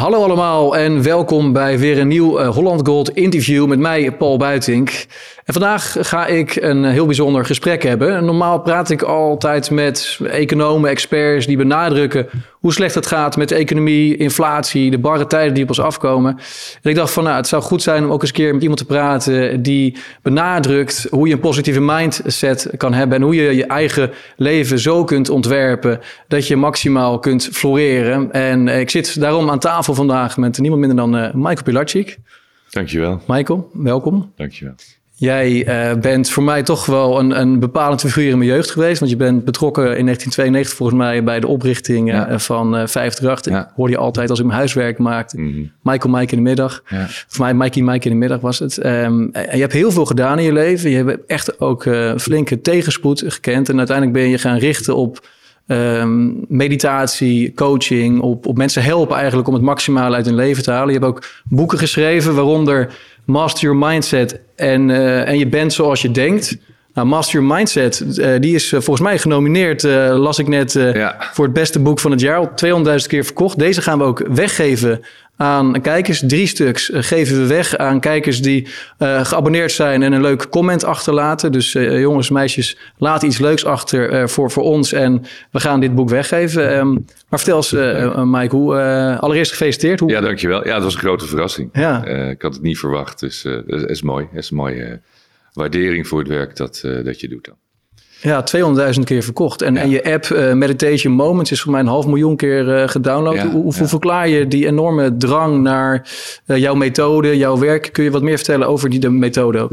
Hallo allemaal en welkom bij weer een nieuw uh, Holland Gold interview met mij, Paul Buitink. En vandaag ga ik een heel bijzonder gesprek hebben. Normaal praat ik altijd met economen, experts die benadrukken hoe slecht het gaat met de economie, inflatie, de barre tijden die op ons afkomen. En ik dacht van nou, het zou goed zijn om ook eens een keer met iemand te praten die benadrukt hoe je een positieve mindset kan hebben en hoe je je eigen leven zo kunt ontwerpen dat je maximaal kunt floreren. En ik zit daarom aan tafel vandaag met niemand minder dan uh, Michael Pilarczyk. Dankjewel. Michael, welkom. Dankjewel. Jij uh, bent voor mij toch wel een, een bepalend figuur in mijn jeugd geweest. Want je bent betrokken in 1992 volgens mij bij de oprichting ja. uh, van uh, 538. Ja. Hoorde je altijd als ik mijn huiswerk maakte. Mm -hmm. Michael Mike in de middag. Ja. Voor mij Mikey Mike in de middag was het. Um, en je hebt heel veel gedaan in je leven. Je hebt echt ook uh, flinke tegenspoed gekend. En uiteindelijk ben je gaan richten op um, meditatie, coaching. Op, op mensen helpen eigenlijk om het maximale uit hun leven te halen. Je hebt ook boeken geschreven, waaronder Master Your Mindset en, uh, en je bent zoals je denkt. Nou, Master Your Mindset, uh, die is uh, volgens mij genomineerd, las ik net, ja. voor het beste boek van het jaar. Al 200.000 keer verkocht. Deze gaan we ook weggeven aan kijkers. Drie stuks geven we weg aan kijkers die geabonneerd zijn en een leuke comment achterlaten. Dus jongens, meisjes, laat iets leuks achter voor, voor ons en we gaan dit boek weggeven. Um, maar vertel eens, Mike, hoe, allereerst gefeliciteerd. Hoe... Ja, dankjewel. Ja, dat was een grote verrassing. Ja. Ik had het niet verwacht, dus dat is mooi. Dat is een mooie waardering voor het werk dat, dat je doet dan. Ja, 200.000 keer verkocht. En, ja. en je app Meditation Moments is voor mij een half miljoen keer gedownload. Ja, hoe, hoe ja. verklaar je die enorme drang naar jouw methode, jouw werk? Kun je wat meer vertellen over die de methode ook?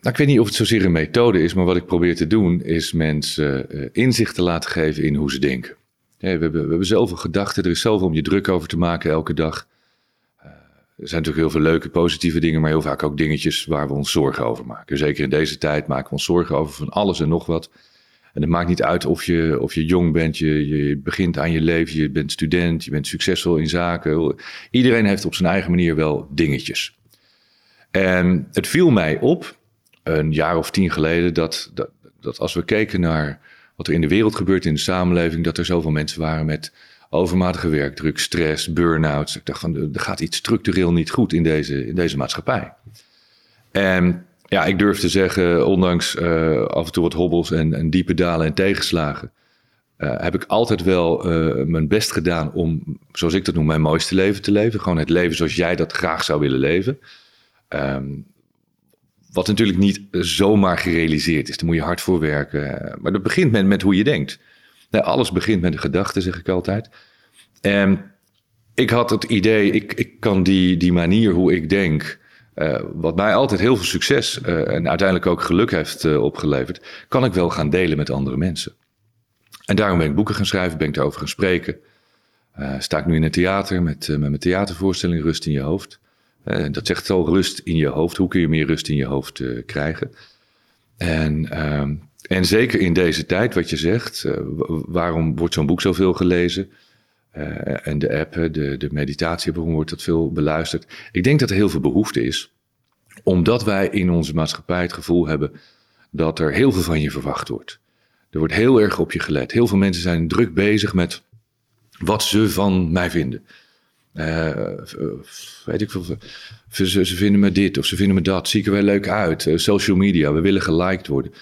Nou, ik weet niet of het zozeer een methode is, maar wat ik probeer te doen is mensen inzicht te laten geven in hoe ze denken. We, hebben, we hebben zoveel gedachten, er is zoveel om je druk over te maken elke dag. Er zijn natuurlijk heel veel leuke, positieve dingen, maar heel vaak ook dingetjes waar we ons zorgen over maken. Zeker in deze tijd maken we ons zorgen over van alles en nog wat. En het maakt niet uit of je, of je jong bent, je, je begint aan je leven, je bent student, je bent succesvol in zaken. Iedereen heeft op zijn eigen manier wel dingetjes. En het viel mij op, een jaar of tien geleden, dat, dat, dat als we keken naar wat er in de wereld gebeurt, in de samenleving, dat er zoveel mensen waren met overmatige werkdruk, stress, burn-outs. Ik dacht van, er gaat iets structureel niet goed in deze, in deze maatschappij. En ja, ik durf te zeggen, ondanks uh, af en toe wat hobbels en, en diepe dalen en tegenslagen, uh, heb ik altijd wel uh, mijn best gedaan om, zoals ik dat noem, mijn mooiste leven te leven. Gewoon het leven zoals jij dat graag zou willen leven. Um, wat natuurlijk niet zomaar gerealiseerd is. Daar moet je hard voor werken. Maar dat begint met, met hoe je denkt. Alles begint met de gedachte, zeg ik altijd. En ik had het idee, ik, ik kan die, die manier hoe ik denk, uh, wat mij altijd heel veel succes uh, en uiteindelijk ook geluk heeft uh, opgeleverd, kan ik wel gaan delen met andere mensen. En daarom ben ik boeken gaan schrijven, ben ik daarover gaan spreken. sta ik nu in het theater met, met mijn theatervoorstelling Rust in je hoofd. Dat zegt al rust in je hoofd. Hoe kun je meer rust in je hoofd krijgen? En, um, en zeker in deze tijd, wat je zegt, uh, waarom wordt zo'n boek zoveel gelezen? en de app, de, de meditatie, waarom wordt dat veel beluisterd? Ik denk dat er heel veel behoefte is, omdat wij in onze maatschappij het gevoel hebben dat er heel veel van je verwacht wordt. Er wordt heel erg op je gelet. Heel veel mensen zijn druk bezig met wat ze van mij vinden. Uh, weet ik veel. Ze, ze, vinden me dit of ze vinden me dat. Zie ik er wel leuk uit. Social media, we willen geliked worden.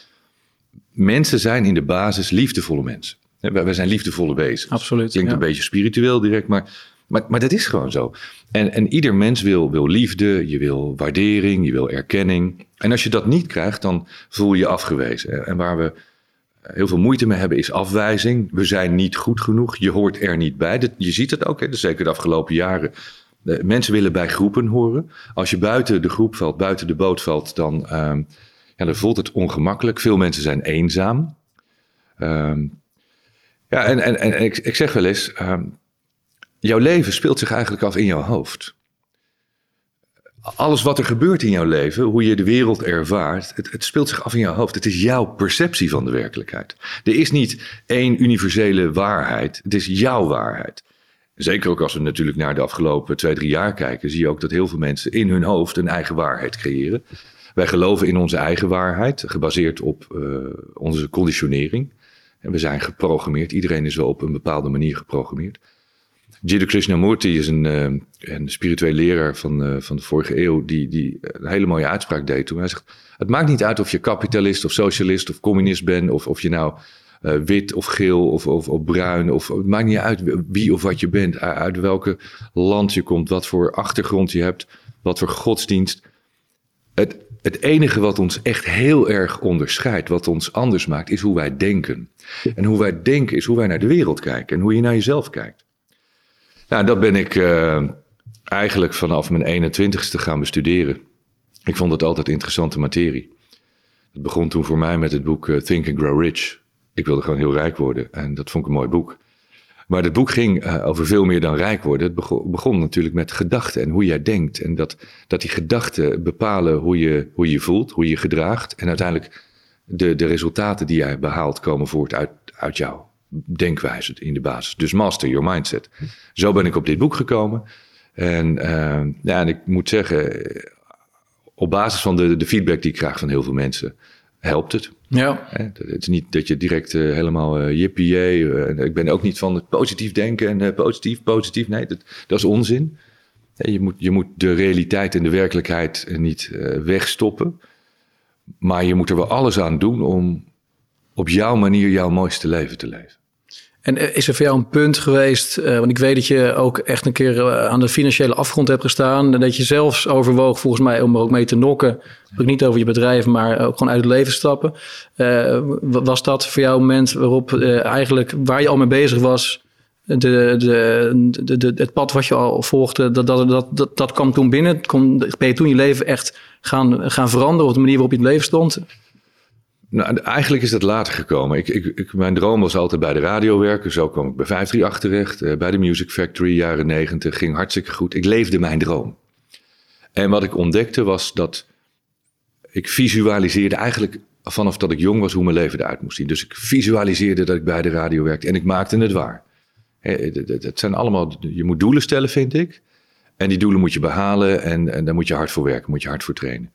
Mensen zijn in de basis liefdevolle mensen. Wij zijn liefdevolle wezens. Absoluut. Klinkt ja. een beetje spiritueel direct, maar, maar, maar dat is gewoon zo. En, en ieder mens wil, wil liefde, je wil waardering, je wil erkenning. En als je dat niet krijgt, dan voel je je afgewezen. En waar we heel veel moeite mee hebben is afwijzing. We zijn niet goed genoeg. Je hoort er niet bij. je ziet het ook, hè, zeker de afgelopen jaren. mensen willen bij groepen horen. Als je buiten de groep valt, buiten de boot valt, dan, uh, ja, dan voelt het ongemakkelijk. Veel mensen zijn eenzaam. Uh, ja, en, en, en ik, ik zeg wel eens, uh, jouw leven speelt zich eigenlijk af in jouw hoofd alles wat er gebeurt in jouw leven, hoe je de wereld ervaart, het, het, speelt zich af in jouw hoofd. Het is jouw perceptie van de werkelijkheid. Er is niet één universele waarheid. Het is jouw waarheid. Zeker ook als we natuurlijk naar de afgelopen twee, drie jaar kijken, zie je ook dat heel veel mensen in hun hoofd een eigen waarheid creëren. Wij geloven in onze eigen waarheid, gebaseerd op uh, onze conditionering. En we zijn geprogrammeerd. Iedereen is wel op een bepaalde manier geprogrammeerd. Jiddu Krishnamurti is een, uh, een spiritueel leraar van, uh, van de vorige eeuw... Die, die een hele mooie uitspraak deed toen. Hij zegt, het maakt niet uit of je kapitalist of socialist of communist bent... of, of je nou wit of geel of, of, of, bruin... Of, het maakt niet uit wie of wat je bent... uit welke land je komt, wat voor achtergrond je hebt... wat voor godsdienst. Het, het enige wat ons echt heel erg onderscheidt, wat ons anders maakt, is hoe wij denken. En hoe wij denken is hoe wij naar de wereld kijken en hoe je naar jezelf kijkt. Nou, dat ben ik uh, eigenlijk vanaf mijn 21ste gaan bestuderen. Ik vond het altijd interessante materie. Het begon toen voor mij met het boek uh, Think and Grow Rich. Ik wilde gewoon heel rijk worden en dat vond ik een mooi boek. Maar het boek ging uh, over veel meer dan rijk worden. Het begon, natuurlijk met gedachten en hoe jij denkt. En dat, dat die gedachten bepalen hoe je, hoe je voelt, hoe je gedraagt. En uiteindelijk de, de resultaten die jij behaalt komen voort uit, uit jouw denkwijze in de basis. Dus master your mindset. Zo ben ik op dit boek gekomen. En, uh, ja, en ik moet zeggen, op basis van de, de feedback die ik krijg van heel veel mensen, helpt het. Ja. Het is niet dat je direct uh, helemaal uh, yippie uh, Ik ben ook niet van het positief denken en positief, positief. Nee, dat, dat is onzin. Je moet, je moet de realiteit en de werkelijkheid niet wegstoppen. Maar je moet er wel alles aan doen om op jouw manier jouw mooiste leven te leven. En eh, is er voor jou een punt geweest, uh, want ik weet dat je ook echt een keer uh, aan de financiële afgrond hebt gestaan. En dat je zelfs overwoog, volgens mij, om er ook mee te nokken. Ook niet over je bedrijf, maar ook gewoon uit het leven stappen. Was dat voor jou een moment waarop eigenlijk waar je al mee bezig was, de, de, de, het pad wat je al volgde, dat, dat, dat, dat, dat kwam toen binnen? Ben je toen je leven echt gaan, gaan veranderen op de manier waarop je het leven stond? Nou, eigenlijk is dat later gekomen. Ik, ik, mijn droom was altijd bij de radio werken. Zo kwam ik bij 538 terecht. Uh, bij de Music Factory, jaren 90. Ging hartstikke goed. Ik leefde mijn droom. En wat ik ontdekte was dat ik visualiseerde eigenlijk vanaf dat ik jong was hoe mijn leven eruit moest zien. Dus ik visualiseerde dat ik bij de radio werkte en ik maakte het waar. Het zijn allemaal, je moet doelen stellen, vind ik. En die doelen moet je behalen en, en daar moet je hard voor werken, moet je hard voor trainen.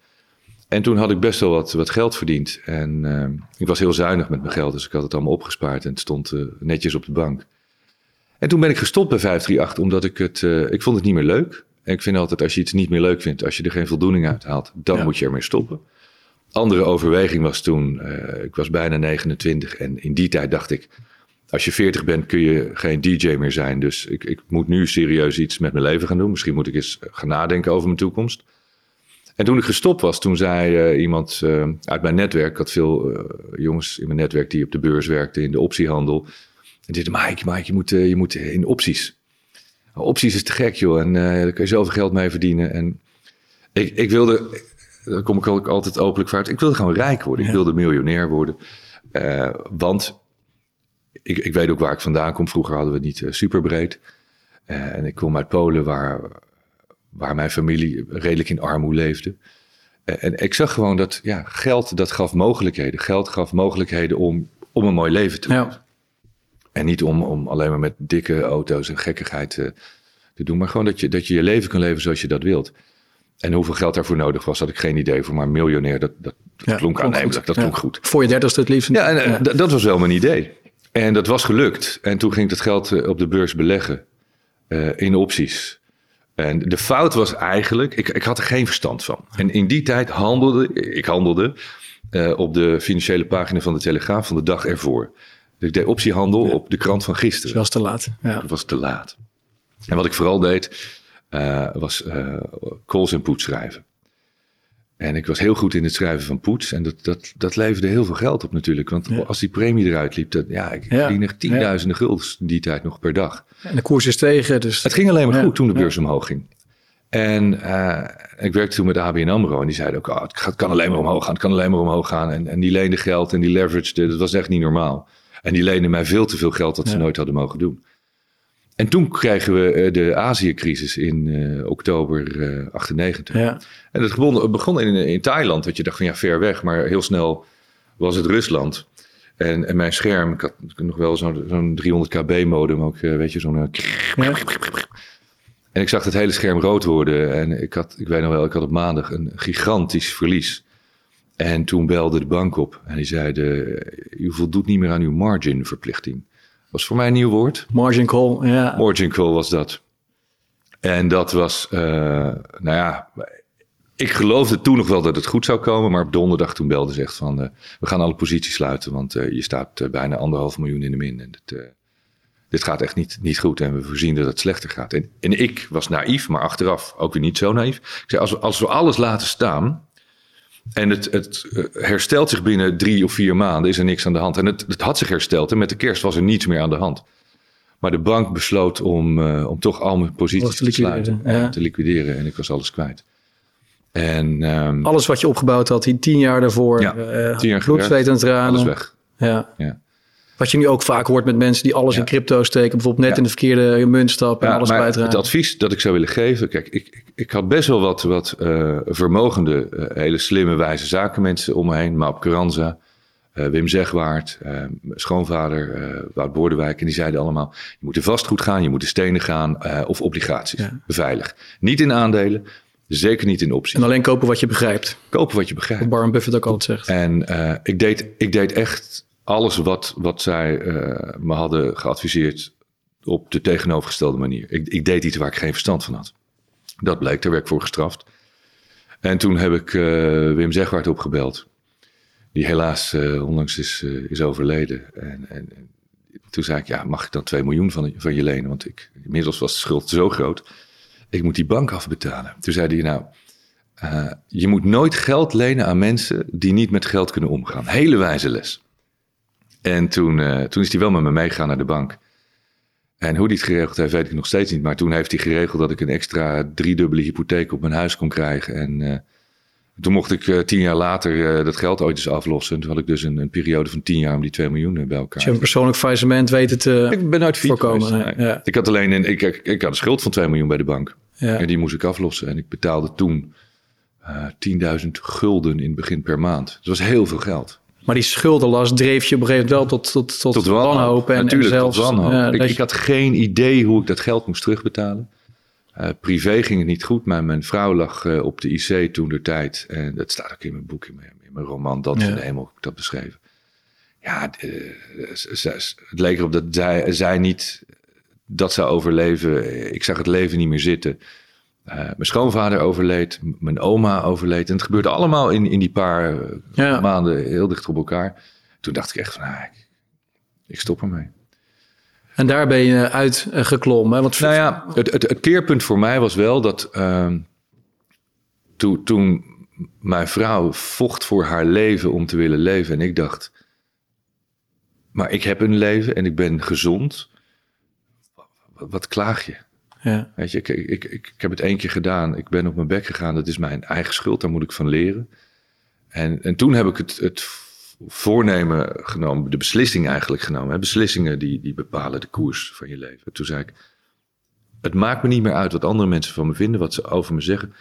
En toen had ik best wel wat, wat geld verdiend. En uh, ik was heel zuinig met mijn geld, dus ik had het allemaal opgespaard en het stond uh, netjes op de bank. En toen ben ik gestopt bij 538, omdat ik het, uh, ik vond het niet meer leuk. En ik vind altijd, als je iets niet meer leuk vindt, als je er geen voldoening uit haalt, dan moet je ermee stoppen. Andere overweging was toen, ik was bijna 29 en in die tijd dacht ik, als je 40 bent kun je geen DJ meer zijn. Dus ik, ik moet nu serieus iets met mijn leven gaan doen. Misschien moet ik eens gaan nadenken over mijn toekomst. En toen ik gestopt was, toen zei uh, iemand uh, uit mijn netwerk, ik had veel uh, jongens in mijn netwerk die op de beurs werkten, in de optiehandel. En die zeiden, Mike, Mike, je moet, je moet in opties. Nou, opties is te gek, joh. En daar kun je zoveel geld mee verdienen. En ik, ik wilde, daar kom ik ook altijd openlijk voor uit, ik wilde gewoon rijk worden. Ik wilde miljonair worden. want ik, ik weet ook waar ik vandaan kom. Vroeger hadden we het niet super breed. en ik kom uit Polen, waar waar mijn familie redelijk in armoede leefde. En ik zag gewoon dat ja, geld, dat gaf mogelijkheden. Geld gaf mogelijkheden om, om een mooi leven te leven. En niet om, om alleen maar met dikke auto's en gekkigheid te, te doen. Maar gewoon dat je, dat je je leven kan leven zoals je dat wilt. En hoeveel geld daarvoor nodig was, had ik geen idee voor. Maar miljonair, dat, dat, dat klonk aannemelijk. Dat klonk goed. Voor je dertigste het liefst. Ja, en, dat was wel mijn idee. En dat was gelukt. En toen ging ik dat geld eh, op de beurs beleggen. Uh, in opties. En de fout was eigenlijk, ik, ik had er geen verstand van. En in die tijd handelde, ik handelde uh, op de financiële pagina van de Telegraaf van de dag ervoor. Dus ik deed optiehandel op de krant van gisteren. Dat was te laat. Ja. Dat was te laat. En wat ik vooral deed, uh, was uh, calls en poets schrijven. En ik was heel goed in het schrijven van poets. En dat, dat, dat leverde heel veel geld op natuurlijk. Want als die premie eruit liep, dat, ja, ik ja. verdiende tienduizenden ja. guldens die tijd nog per dag. En de koers is tegen. Dus... Het ging alleen maar goed toen de beurs omhoog ging. En uh, ik werkte toen met ABN AMRO. En die zeiden ook, oh, het kan alleen maar omhoog gaan. Het kan alleen maar omhoog gaan. En, en die leende geld en die leveraged. Dat was echt niet normaal. En die leenden mij veel te veel geld dat ze nooit hadden mogen doen. En toen kregen we de Azië-crisis in uh, oktober uh, 98. Ja. En het begon, begon in, in Thailand, dat je dacht van ja, ver weg. Maar heel snel was het Rusland. En, en mijn scherm, ik had nog wel zo'n zo 300 kb modem, ook uh, weet je, zo'n... Ja. En ik zag het hele scherm rood worden. En ik had, ik weet nog wel, ik had op maandag een gigantisch verlies. En toen belde de bank op en die zeiden, u voldoet niet meer aan uw margin verplichting. Was voor mij een nieuw woord. Margin call, ja. Margin call was dat. En dat was, uh, nou ja, ik geloofde toen nog wel dat het goed zou komen. Maar op donderdag toen belde ze echt van, uh, we gaan alle posities sluiten. Want uh, je staat bijna anderhalf miljoen in de min. En dit, dit gaat echt niet, niet goed. En we voorzien dat het slechter gaat. En, en ik was naïef, maar achteraf ook weer niet zo naïef. Ik zei, als we, als we alles laten staan... En het, het herstelt zich binnen drie of vier maanden, is er niks aan de hand. En het, het had zich hersteld en met de kerst was er niets meer aan de hand. Maar de bank besloot om, uh, om toch al mijn posities te, te sluiten. Ja. Te liquideren en ik was alles kwijt. En, um, alles wat je opgebouwd had, die tien jaar daarvoor. Ja, uh, tien jaar bloed, zweet en tranen. Alles weg. Ja. ja. Wat je nu ook vaak hoort met mensen die alles in crypto steken. Bijvoorbeeld net in de verkeerde munt stappen en alles kwijtraken. Het advies dat ik zou willen geven. Kijk, ik, ik, ik had best wel wat, wat uh, vermogende, uh, hele slimme, wijze zakenmensen om me heen. Caranza, uh, Wim Zegwaard, schoonvader Wout Boordewijk. En die zeiden allemaal, je moet in vastgoed gaan, je moet in stenen gaan of obligaties. Ja. Beveilig. Niet in aandelen, Zeker niet in opties. En alleen kopen wat je begrijpt. Kopen wat je begrijpt. Wat Warren Buffett ook altijd zegt. En ik, deed, ik deed echt alles wat, wat zij uh, me hadden geadviseerd op de tegenovergestelde manier. Ik, ik, deed iets waar ik geen verstand van had. Dat bleek, daar werd ik voor gestraft. En toen heb ik uh, Wim Zegwaard opgebeld. Die helaas uh, onlangs is, is overleden. En, en, en, toen zei ik, ja, mag ik dan 2 miljoen van, van je lenen? Want ik, inmiddels was de schuld zo groot. Ik moet die bank afbetalen. Toen zei hij, nou, je moet nooit geld lenen aan mensen die niet met geld kunnen omgaan. Hele wijze les. En toen, uh, toen is hij wel met me meegegaan naar de bank. En hoe hij het geregeld heeft, weet ik nog steeds niet. Maar toen heeft hij geregeld dat ik een extra driedubbele hypotheek op mijn huis kon krijgen. En uh, toen mocht ik uh, tien jaar later dat geld ooit eens aflossen. En toen had ik dus een, een periode van tien jaar om die twee miljoen bij elkaar. Dus je een persoonlijk faillissement weten te Ik ben nooit voorkomen. Ja. Ik had alleen een, ik, ik, ik, had een schuld van 2 miljoen bij de bank. Ja. En die moest ik aflossen. En ik betaalde toen 10.000 gulden in het begin per maand. Dat was heel veel geld. Maar die schuldenlast dreef je op een gegeven moment wel tot, tot, tot, tot wanhoop. En, Natuurlijk, en zelfs, tot wanhoop. ik, ik, had geen idee hoe ik dat geld moest terugbetalen. Uh, privé ging het niet goed, maar mijn vrouw lag uh, op de IC toen de tijd. En dat staat ook in mijn boek, in mijn, in mijn roman Dans ja. in de Hemel, heb ik dat beschreven. Ja, uh, het leek erop dat zij, zij niet dat zou overleven. Ik zag het leven niet meer zitten. Uh, mijn schoonvader overleed, mijn oma overleed. En het gebeurde allemaal in, in die paar ja. maanden heel dicht op elkaar. Toen dacht ik echt van, ah, ik, ik, stop ermee. En daar ben je uitgeklommen. Want... Nou ja, het, het, het, keerpunt voor mij was wel dat uh, toen, toen mijn vrouw vocht voor haar leven om te willen leven. En ik dacht, maar ik heb een leven en ik ben gezond. Wat klaag je? Ja. Weet je, ik, ik, ik, heb het één keer gedaan. Ik ben op mijn bek gegaan. Dat is mijn eigen schuld. Daar moet ik van leren. En, en toen heb ik het, het voornemen genomen, de beslissing eigenlijk genomen. Beslissingen die, die bepalen de koers van je leven. Toen zei ik, het maakt me niet meer uit wat andere mensen van me vinden, wat ze over me zeggen.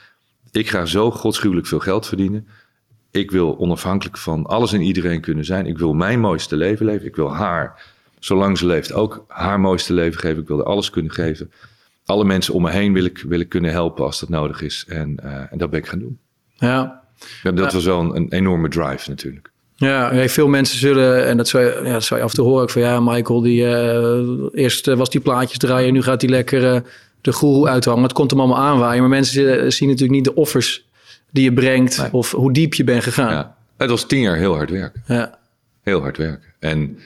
Ik ga zo godschuwelijk veel geld verdienen. Ik wil onafhankelijk van alles en iedereen kunnen zijn. Ik wil mijn mooiste leven leven. Ik wil haar, zolang ze leeft, ook haar mooiste leven geven. Ik wil haar alles kunnen geven alle mensen om me heen wil ik, wil ik kunnen helpen als dat nodig is. En, uh, en dat ben ik gaan doen. Ja. ja dat was wel een, een, enorme drive natuurlijk. Ja, veel mensen zullen, en dat zou, je, ja, dat zou je af en toe horen, van ja, Michael, die uh, eerst was die plaatjes draaien, nu gaat hij lekker uh, de goeroe uithangen. Het komt hem allemaal aanwaaien, maar mensen zien natuurlijk niet de offers die je brengt nee. of hoe diep je bent gegaan. Ja. Het was tien jaar heel hard werken. Ja. Heel hard werken. En,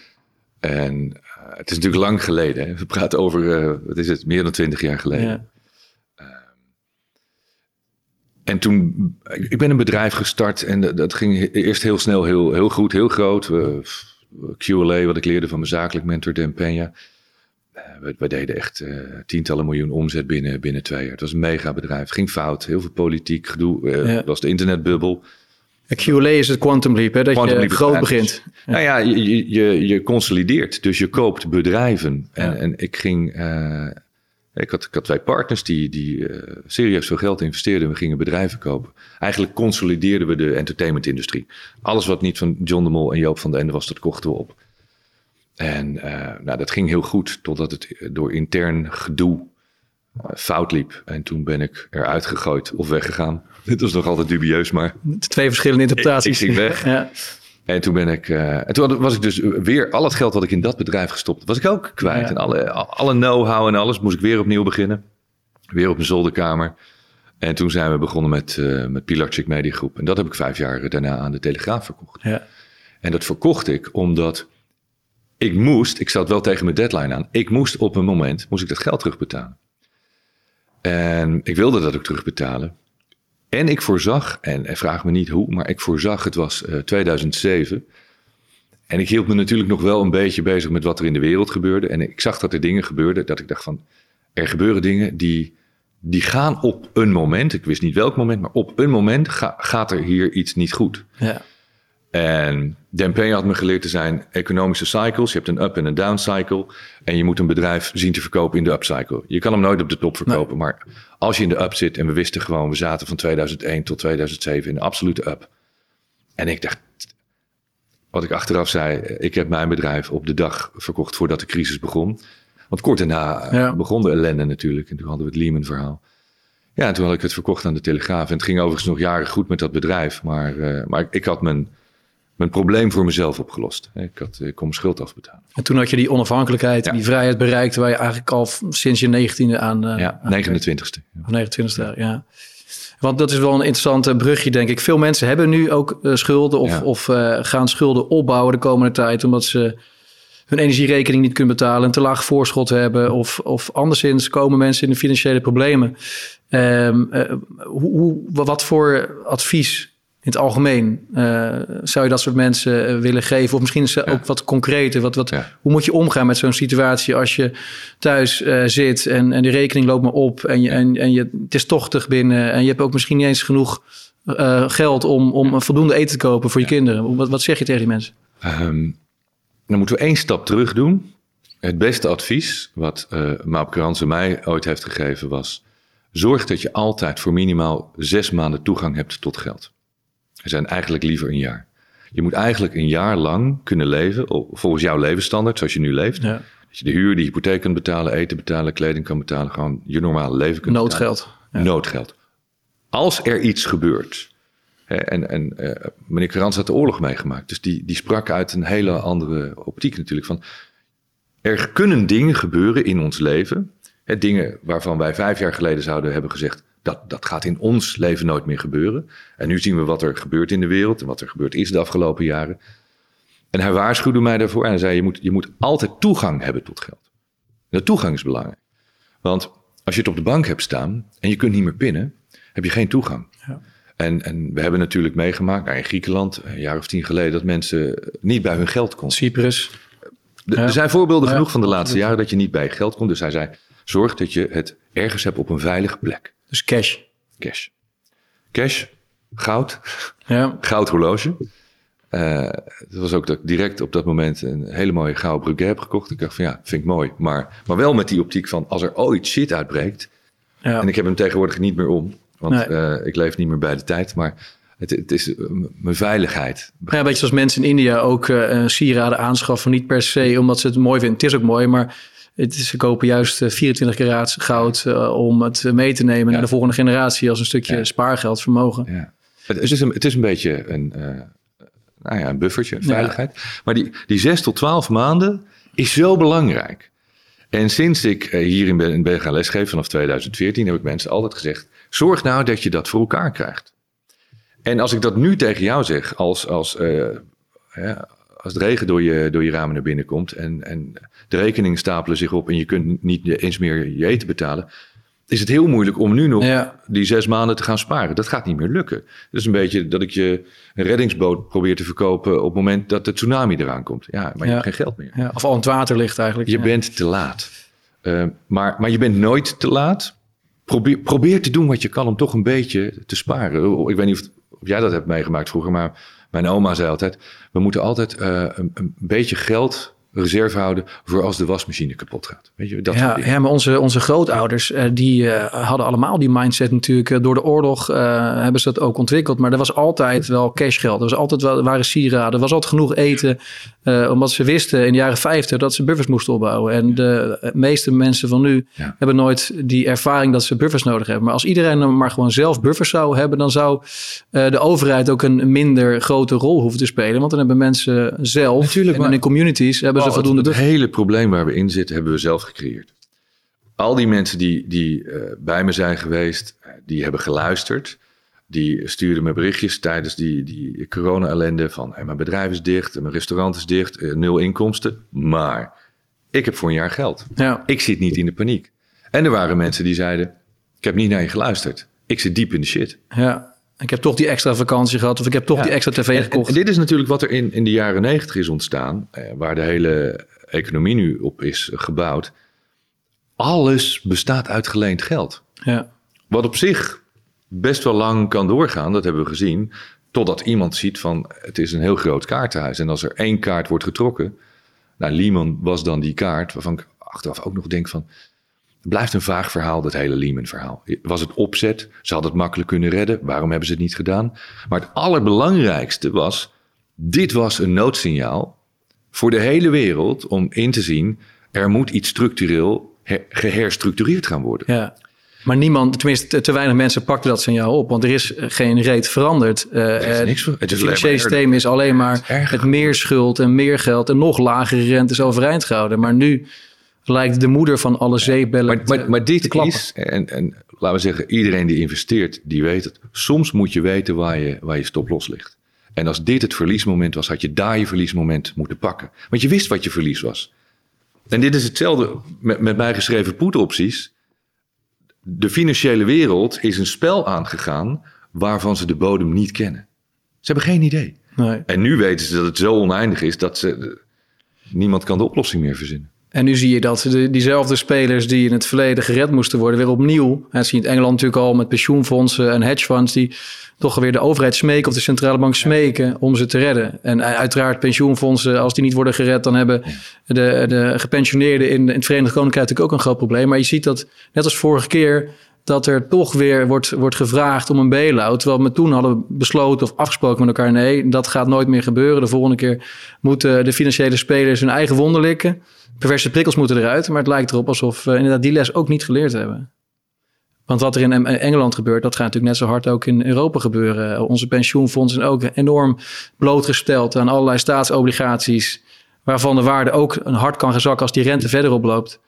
en het is natuurlijk lang geleden. Hè? We praten over, uh, wat is het, meer dan twintig jaar geleden. Ja. Uh, en toen, ik ben een bedrijf gestart en dat, dat ging eerst heel snel, heel, heel goed, heel groot. We, QLA, wat ik leerde van mijn zakelijk mentor Dan Peña. Uh, we, we, deden echt tientallen miljoen omzet binnen, binnen twee jaar. Het was een mega bedrijf. Ging fout, heel veel politiek gedoe. Ja. Was de internetbubbel. QLA is het quantum leap, hè? dat quantum je leap groot begint. Ja. Nou ja, je, je, je consolideert. Dus je koopt bedrijven. En, ja. en ik ging... Uh, ik, had, ik had twee partners die, die uh, serieus veel geld investeerden. We gingen bedrijven kopen. Eigenlijk consolideerden we de entertainmentindustrie. Alles wat niet van John de Mol en Joop van den Ende was, dat kochten we op. En uh, nou, dat ging heel goed, totdat het door intern gedoe fout liep. En toen ben ik eruit gegooid of weggegaan. Dit was nog altijd dubieus, maar... Twee verschillende interpretaties. Ik, ik ging weg. ja. En toen ben ik. Uh, en toen was ik dus weer al het geld wat ik in dat bedrijf gestopt, was ik ook kwijt. En alle, alle know-how en alles moest ik weer opnieuw beginnen. Weer op mijn zolderkamer. En toen zijn we begonnen met, uh, met Pilarczyk Media Groep. En dat heb ik vijf jaar daarna aan de Telegraaf verkocht. Ja. En dat verkocht ik omdat ik moest, ik zat wel tegen mijn deadline aan, ik moest op een moment, moest ik dat geld terugbetalen. En ik wilde dat ook terugbetalen. En ik voorzag, en, vraag me niet hoe, maar ik voorzag, het was uh, eh, 2007. En ik hield me natuurlijk nog wel een beetje bezig met wat er in de wereld gebeurde. En ik zag dat er dingen gebeurden, dat ik dacht van, er gebeuren dingen die, die gaan op een moment, ik wist niet welk moment, maar op een moment gaat er hier iets niet goed. Ja. En Dempé had me geleerd te zijn economische cycles. Je hebt een up- en een down cycle. En je moet een bedrijf zien te verkopen in de up cycle. Je kan hem nooit op de top verkopen. Maar als je in de up zit en we wisten gewoon, we zaten van 2001 tot 2007 in de absolute up. En ik dacht, wat ik achteraf zei, ik heb mijn bedrijf op de dag verkocht voordat de crisis begon. Want kort daarna begon de ellende natuurlijk. En toen hadden we het Lehman verhaal. Ja, en toen had ik het verkocht aan de Telegraaf. En het ging overigens nog jaren goed met dat bedrijf. Maar, uh, maar ik had mijn mijn probleem voor mezelf opgelost. Ik, had, ik kon mijn schuld afbetalen. En toen had je die onafhankelijkheid, ja. die vrijheid bereikt, waar je eigenlijk al sinds je negentiende aan. Uh, ja, 29ste. Ja. 29ste, ja. Want dat is wel een interessant brugje, denk ik. Veel mensen hebben nu ook uh, schulden of, of uh, gaan schulden opbouwen de komende tijd, omdat ze hun energierekening niet kunnen betalen, een te laag voorschot hebben, of, of anderszins komen mensen in de financiële problemen. Um, hoe, hoe, wat voor advies in het algemeen uh, zou je dat soort mensen uh, willen geven? Of misschien is ja. ook wat concreter. Wat, wat, ja. Hoe moet je omgaan met zo'n situatie als je thuis uh, zit en, en die rekening loopt maar op en, je, en, en je, het is tochtig binnen en je hebt ook misschien niet eens genoeg geld om, om voldoende eten te kopen voor je kinderen? Wat, wat zeg je tegen die mensen? Um, dan moeten we één stap terug doen. Het beste advies wat Maap Kranse mij ooit heeft gegeven was... zorg dat je altijd voor minimaal zes maanden toegang hebt tot geld. Er zijn eigenlijk liever een jaar. Je moet eigenlijk een jaar lang kunnen leven volgens jouw levensstandaard, zoals je nu leeft. Ja. Dat je de huur, de hypotheek kunt betalen, eten betalen, kleding kan betalen. Gewoon je normale leven kunt Noodgeld. Ja. Noodgeld. Als er iets gebeurt. Hè, en en uh, meneer Karans had de oorlog meegemaakt. Dus die, die sprak uit een hele andere optiek natuurlijk. Van, er kunnen dingen gebeuren in ons leven. Hè, dingen waarvan wij vijf jaar geleden zouden hebben gezegd dat, dat gaat in ons leven nooit meer gebeuren. En nu zien we wat er gebeurt in de wereld en wat er gebeurd is de afgelopen jaren. En hij waarschuwde mij daarvoor en hij zei: je moet, je moet altijd toegang hebben tot geld. De toegang is belangrijk. Want als je het op de bank hebt staan en je kunt niet meer pinnen, heb je geen toegang. Ja. En, en we hebben natuurlijk meegemaakt nou in Griekenland, een jaar of tien geleden, dat mensen niet bij hun geld konden. Cyprus. Er zijn voorbeelden genoeg van de laatste jaren dat je niet bij je geld komt. Dus hij zei: zorg dat je het ergens hebt op een veilige plek. Dus cash. Cash. Cash, goud, ja. goudhorloge. Uh, dat was ook dat ik direct op dat moment een hele mooie gouden Breguet heb gekocht. Ik dacht van ja, vind ik mooi. Maar, maar wel met die optiek van als er ooit shit uitbreekt. Ja. En ik heb hem tegenwoordig niet meer om. Want nee. uh, ik leef niet meer bij de tijd. Maar het, het is uh, mijn veiligheid. Ja, een beetje zoals mensen in India ook sieraden aanschaffen. Niet per se omdat ze het mooi vinden. Het is ook mooi, maar het is, ze kopen juist 24 eh, karaats goud uh, om het mee te nemen naar de volgende generatie als een stukje ja. spaargeld, vermogen. Ja. Het, is een, het is een beetje een, uh, nou ja, een buffertje, een veiligheid. Maar die, die 6 tot 12 maanden is zo belangrijk. En sinds ik hierin ben, ben gaan lesgeven vanaf 2014, heb ik mensen altijd gezegd: zorg nou dat je dat voor elkaar krijgt. En als ik dat nu tegen jou zeg, als, als, als het regen door je, door je ramen naar binnen komt en, en de rekeningen stapelen zich op en je kunt niet eens meer je eten betalen, is het heel moeilijk om nu nog die zes maanden te gaan sparen. Dat gaat niet meer lukken. Is een beetje dat ik je een reddingsboot probeer te verkopen op het moment dat de tsunami eraan komt. Ja, maar je hebt geen geld meer. Ja, of al in het water ligt eigenlijk. Je bent te laat. Uh, maar, maar je bent nooit te laat. Probeer, probeer te doen wat je kan om toch een beetje te sparen. Ik weet niet of, of jij dat hebt meegemaakt vroeger, maar mijn oma zei altijd: we moeten altijd uh, een, een, beetje geld reserve houden voor als de wasmachine kapot gaat. Weet je, dat ja, ja, maar onze, onze grootouders, uh, die uh, hadden allemaal die mindset natuurlijk. Uh, door de oorlog hebben ze dat ook ontwikkeld. Maar er was altijd wel cashgeld. Er was altijd wel, waren sieraden. Er was altijd genoeg eten. omdat ze wisten in de jaren 50 dat ze buffers moesten opbouwen. En de meeste mensen van nu ja. hebben nooit die ervaring dat ze buffers nodig hebben. Maar als iedereen maar gewoon zelf buffers zou hebben, dan zou de overheid ook een minder grote rol hoeven te spelen. Want dan hebben mensen zelf Natuurlijk, en maar... in communities hebben ze voldoende... Het, het hele probleem waar we in zitten, hebben we zelf gecreëerd. Al die mensen die, die uh, bij me zijn geweest, eh, die hebben geluisterd. Die stuurden me berichtjes tijdens die, die corona-ellende van... Hey, mijn bedrijf is dicht, mijn restaurant is dicht, uh, nul inkomsten. Maar ik heb voor een jaar geld. Ja. Ik zit niet in de paniek. En er waren mensen die zeiden, ik heb niet naar je geluisterd. Ik zit diep in de shit. Ja. Ik heb toch die extra vakantie gehad of ik heb toch die extra tv gekocht. En, dit is natuurlijk wat er in, in de jaren negentig is ontstaan, eh, waar de hele economie nu op is gebouwd. Alles bestaat uit geleend geld. Ja. Wat op zich best wel lang kan doorgaan, dat hebben we gezien, totdat iemand ziet van het is een heel groot kaartenhuis. En als er één kaart wordt getrokken, nou Lehman was dan die kaart, waarvan ik achteraf ook nog denk van het blijft een vaag verhaal, dat hele Lehman-verhaal. Was het opzet? Ze hadden het makkelijk kunnen redden. Waarom hebben ze het niet gedaan? Maar het allerbelangrijkste was: dit was een noodsignaal voor de hele wereld om in te zien: er moet iets structureel geherstructureerd gaan worden. Ja. Maar niemand, tenminste te weinig mensen pakten dat signaal op. Want er is geen reet veranderd. er is eh, niks, het, financiële systeem is alleen maar het meer schuld en meer geld en nog lagere rentes overeind gehouden. Maar nu lijkt de moeder van alle zeebellen maar, maar, maar dit is, en, en laten we zeggen, iedereen die investeert, die weet het. Soms moet je weten waar je, waar je stop-los ligt. En als dit het verliesmoment was, had je daar je verliesmoment moeten pakken. Want je wist wat je verlies was. En dit is hetzelfde met, met mijn geschreven put-opties. De financiële wereld is een spel aangegaan waarvan ze de bodem niet kennen. Ze hebben geen idee. Nee. En nu weten ze dat het zo oneindig is dat ze, niemand kan de oplossing meer verzinnen. En nu zie je dat de, diezelfde spelers die in het verleden gered moesten worden, weer opnieuw. Dat zie je in Engeland natuurlijk al met pensioenfondsen en hedgefunds die toch weer de overheid smeken of de centrale bank smeken om ze te redden. En uiteraard pensioenfondsen, als die niet worden gered, dan hebben de, de gepensioneerden in, in het Verenigd Koninkrijk natuurlijk ook een groot probleem. Maar je ziet dat, net als vorige keer, dat er toch weer wordt, wordt gevraagd om een bail-out. Terwijl we toen hadden besloten of afgesproken met elkaar... nee, dat gaat nooit meer gebeuren. De volgende keer moeten de financiële spelers hun eigen wonden likken. Perverse prikkels moeten eruit. Maar het lijkt erop alsof we inderdaad die les ook niet geleerd hebben. Want wat er in Engeland gebeurt, dat gaat natuurlijk net zo hard ook in Europa gebeuren. Onze pensioenfondsen zijn ook enorm blootgesteld aan allerlei staatsobligaties... waarvan de waarde ook een hard kan zakken als die rente verder oploopt...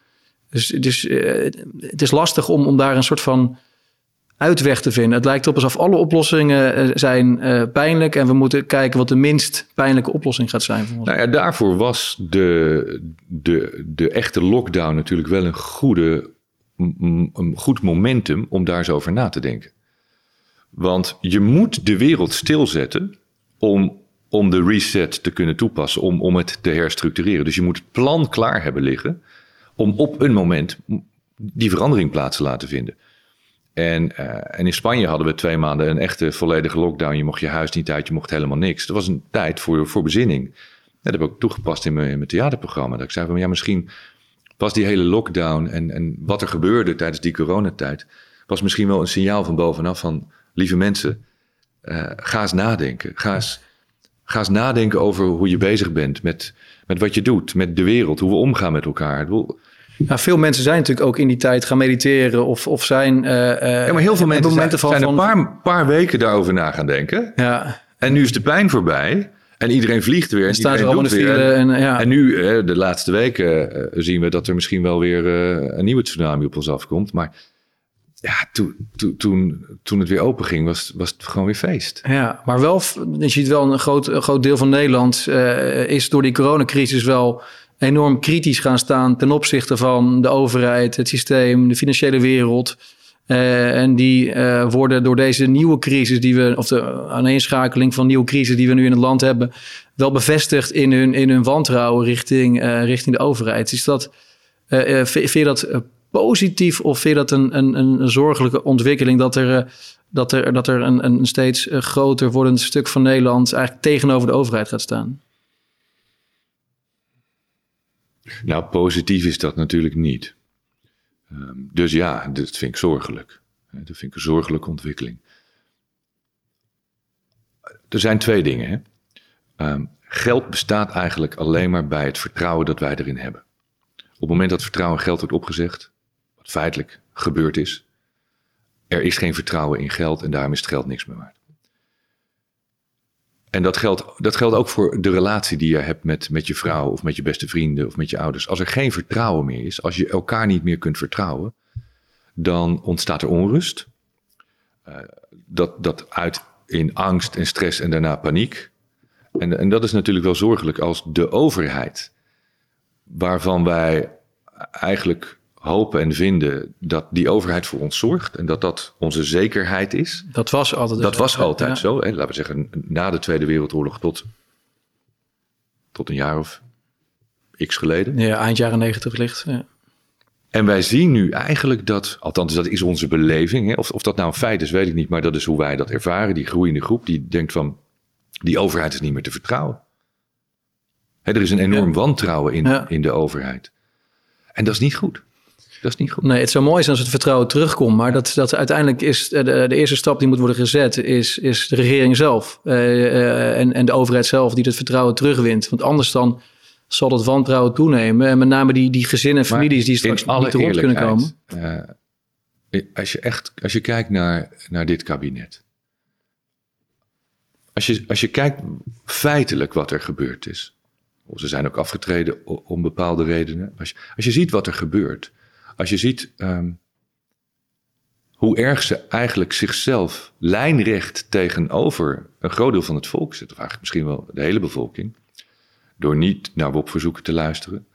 Dus, dus uh, het is lastig om, om daar een soort van uitweg te vinden. Het lijkt op alsof alle oplossingen uh, zijn uh, pijnlijk en we moeten kijken wat de minst pijnlijke oplossing gaat zijn. Nou ja, daarvoor was de, de, de echte lockdown natuurlijk wel een, goede, een goed momentum om daar eens over na te denken. Want je moet de wereld stilzetten om, om de reset te kunnen toepassen, om, om het te herstructureren. Dus je moet het plan klaar hebben liggen om op een moment die verandering plaats te laten vinden. En, uh, en in Spanje hadden we twee maanden een echte volledige lockdown. Je mocht je huis niet uit, je mocht helemaal niks. Dat was een tijd voor, voor bezinning. Dat heb ik ook toegepast in mijn, in mijn theaterprogramma. Dat ik zei van ja, misschien was die hele lockdown en, en wat er gebeurde tijdens die coronatijd, was misschien wel een signaal van bovenaf van lieve mensen, uh, ga eens nadenken. Ga eens, ga eens nadenken over hoe je bezig bent met, met wat je doet, met de wereld, hoe we omgaan met elkaar. Nou, veel mensen zijn natuurlijk ook in die tijd gaan mediteren of, of zijn. Uh, ja, maar heel veel mensen zijn, van, zijn een paar, paar weken daarover na gaan denken. Ja. En nu is de pijn voorbij. En iedereen vliegt weer. En staan ze allemaal in de En, ja. en nu, de laatste weken, zien we dat er misschien wel weer een nieuwe tsunami op ons afkomt. Maar ja, toen, toen, toen, het weer open ging, was, was het gewoon weer feest. Ja, maar wel, je ziet wel een groot, een groot deel van Nederland uh, is door die coronacrisis wel enorm kritisch gaan staan ten opzichte van de overheid, het systeem, de financiële wereld. Uh, en die uh, worden door deze nieuwe crisis die we, of de aaneenschakeling van nieuwe crisis die we nu in het land hebben, wel bevestigd in hun, in hun wantrouwen richting, richting de overheid. Is dat, vind je dat positief of vind je dat een, een, een zorgelijke ontwikkeling dat er, dat er, dat er een, een steeds groter wordend stuk van Nederland eigenlijk tegenover de overheid gaat staan? Nou, positief is dat natuurlijk niet. Ehm, dus ja, dat vind ik zorgelijk. Dat vind ik een zorgelijke ontwikkeling. Er zijn twee dingen. Hè? Ehm, geld bestaat eigenlijk alleen maar bij het vertrouwen dat wij erin hebben. Op het moment dat vertrouwen geld wordt opgezegd, feitelijk gebeurd is, er is geen vertrouwen in geld en daarom is het geld niks meer waard. En dat geldt, dat geldt ook voor de relatie die je hebt met, met je vrouw of met je beste vrienden of met je ouders. Als er geen vertrouwen meer is, als je elkaar niet meer kunt vertrouwen, dan ontstaat er onrust. Uh, dat, dat uit in angst en stress en daarna paniek. En, en dat is natuurlijk wel zorgelijk als de overheid, waarvan wij eigenlijk hopen en vinden dat die overheid voor ons zorgt en dat dat onze zekerheid is. Dat was altijd Dat was altijd zo. Hè? Laten we zeggen, na de Tweede Wereldoorlog tot, tot een jaar of x geleden. Ja, eind jaren negentig ligt. Ja. En wij zien nu eigenlijk dat, althans dat is onze beleving, hè? Of, of dat nou een feit is, weet ik niet, maar dat is hoe wij dat ervaren. Die groeiende groep die denkt van, die overheid is niet meer te vertrouwen. Hè, er is een enorm wantrouwen in, in de overheid. En dat is niet goed. Dat is niet goed. Nee, het zou mooi zijn als het vertrouwen terugkomt. Maar dat, dat uiteindelijk is de, de eerste stap die moet worden gezet, is, is de regering zelf. Uh, en, en de overheid zelf die dat vertrouwen terugwint. Want anders dan zal het wantrouwen toenemen. En met name die, die gezinnen en families die straks niet rond kunnen komen. Uh, als je echt als je kijkt naar, naar dit kabinet. Als je, als je kijkt feitelijk wat er gebeurd is. Ze zijn ook afgetreden om bepaalde redenen. Als je, als je ziet wat er gebeurt. Als je ziet um, hoe erg ze eigenlijk zichzelf lijnrecht tegenover een groot deel van het volk zitten, of eigenlijk misschien wel de hele bevolking, door niet naar WOP-verzoeken te luisteren.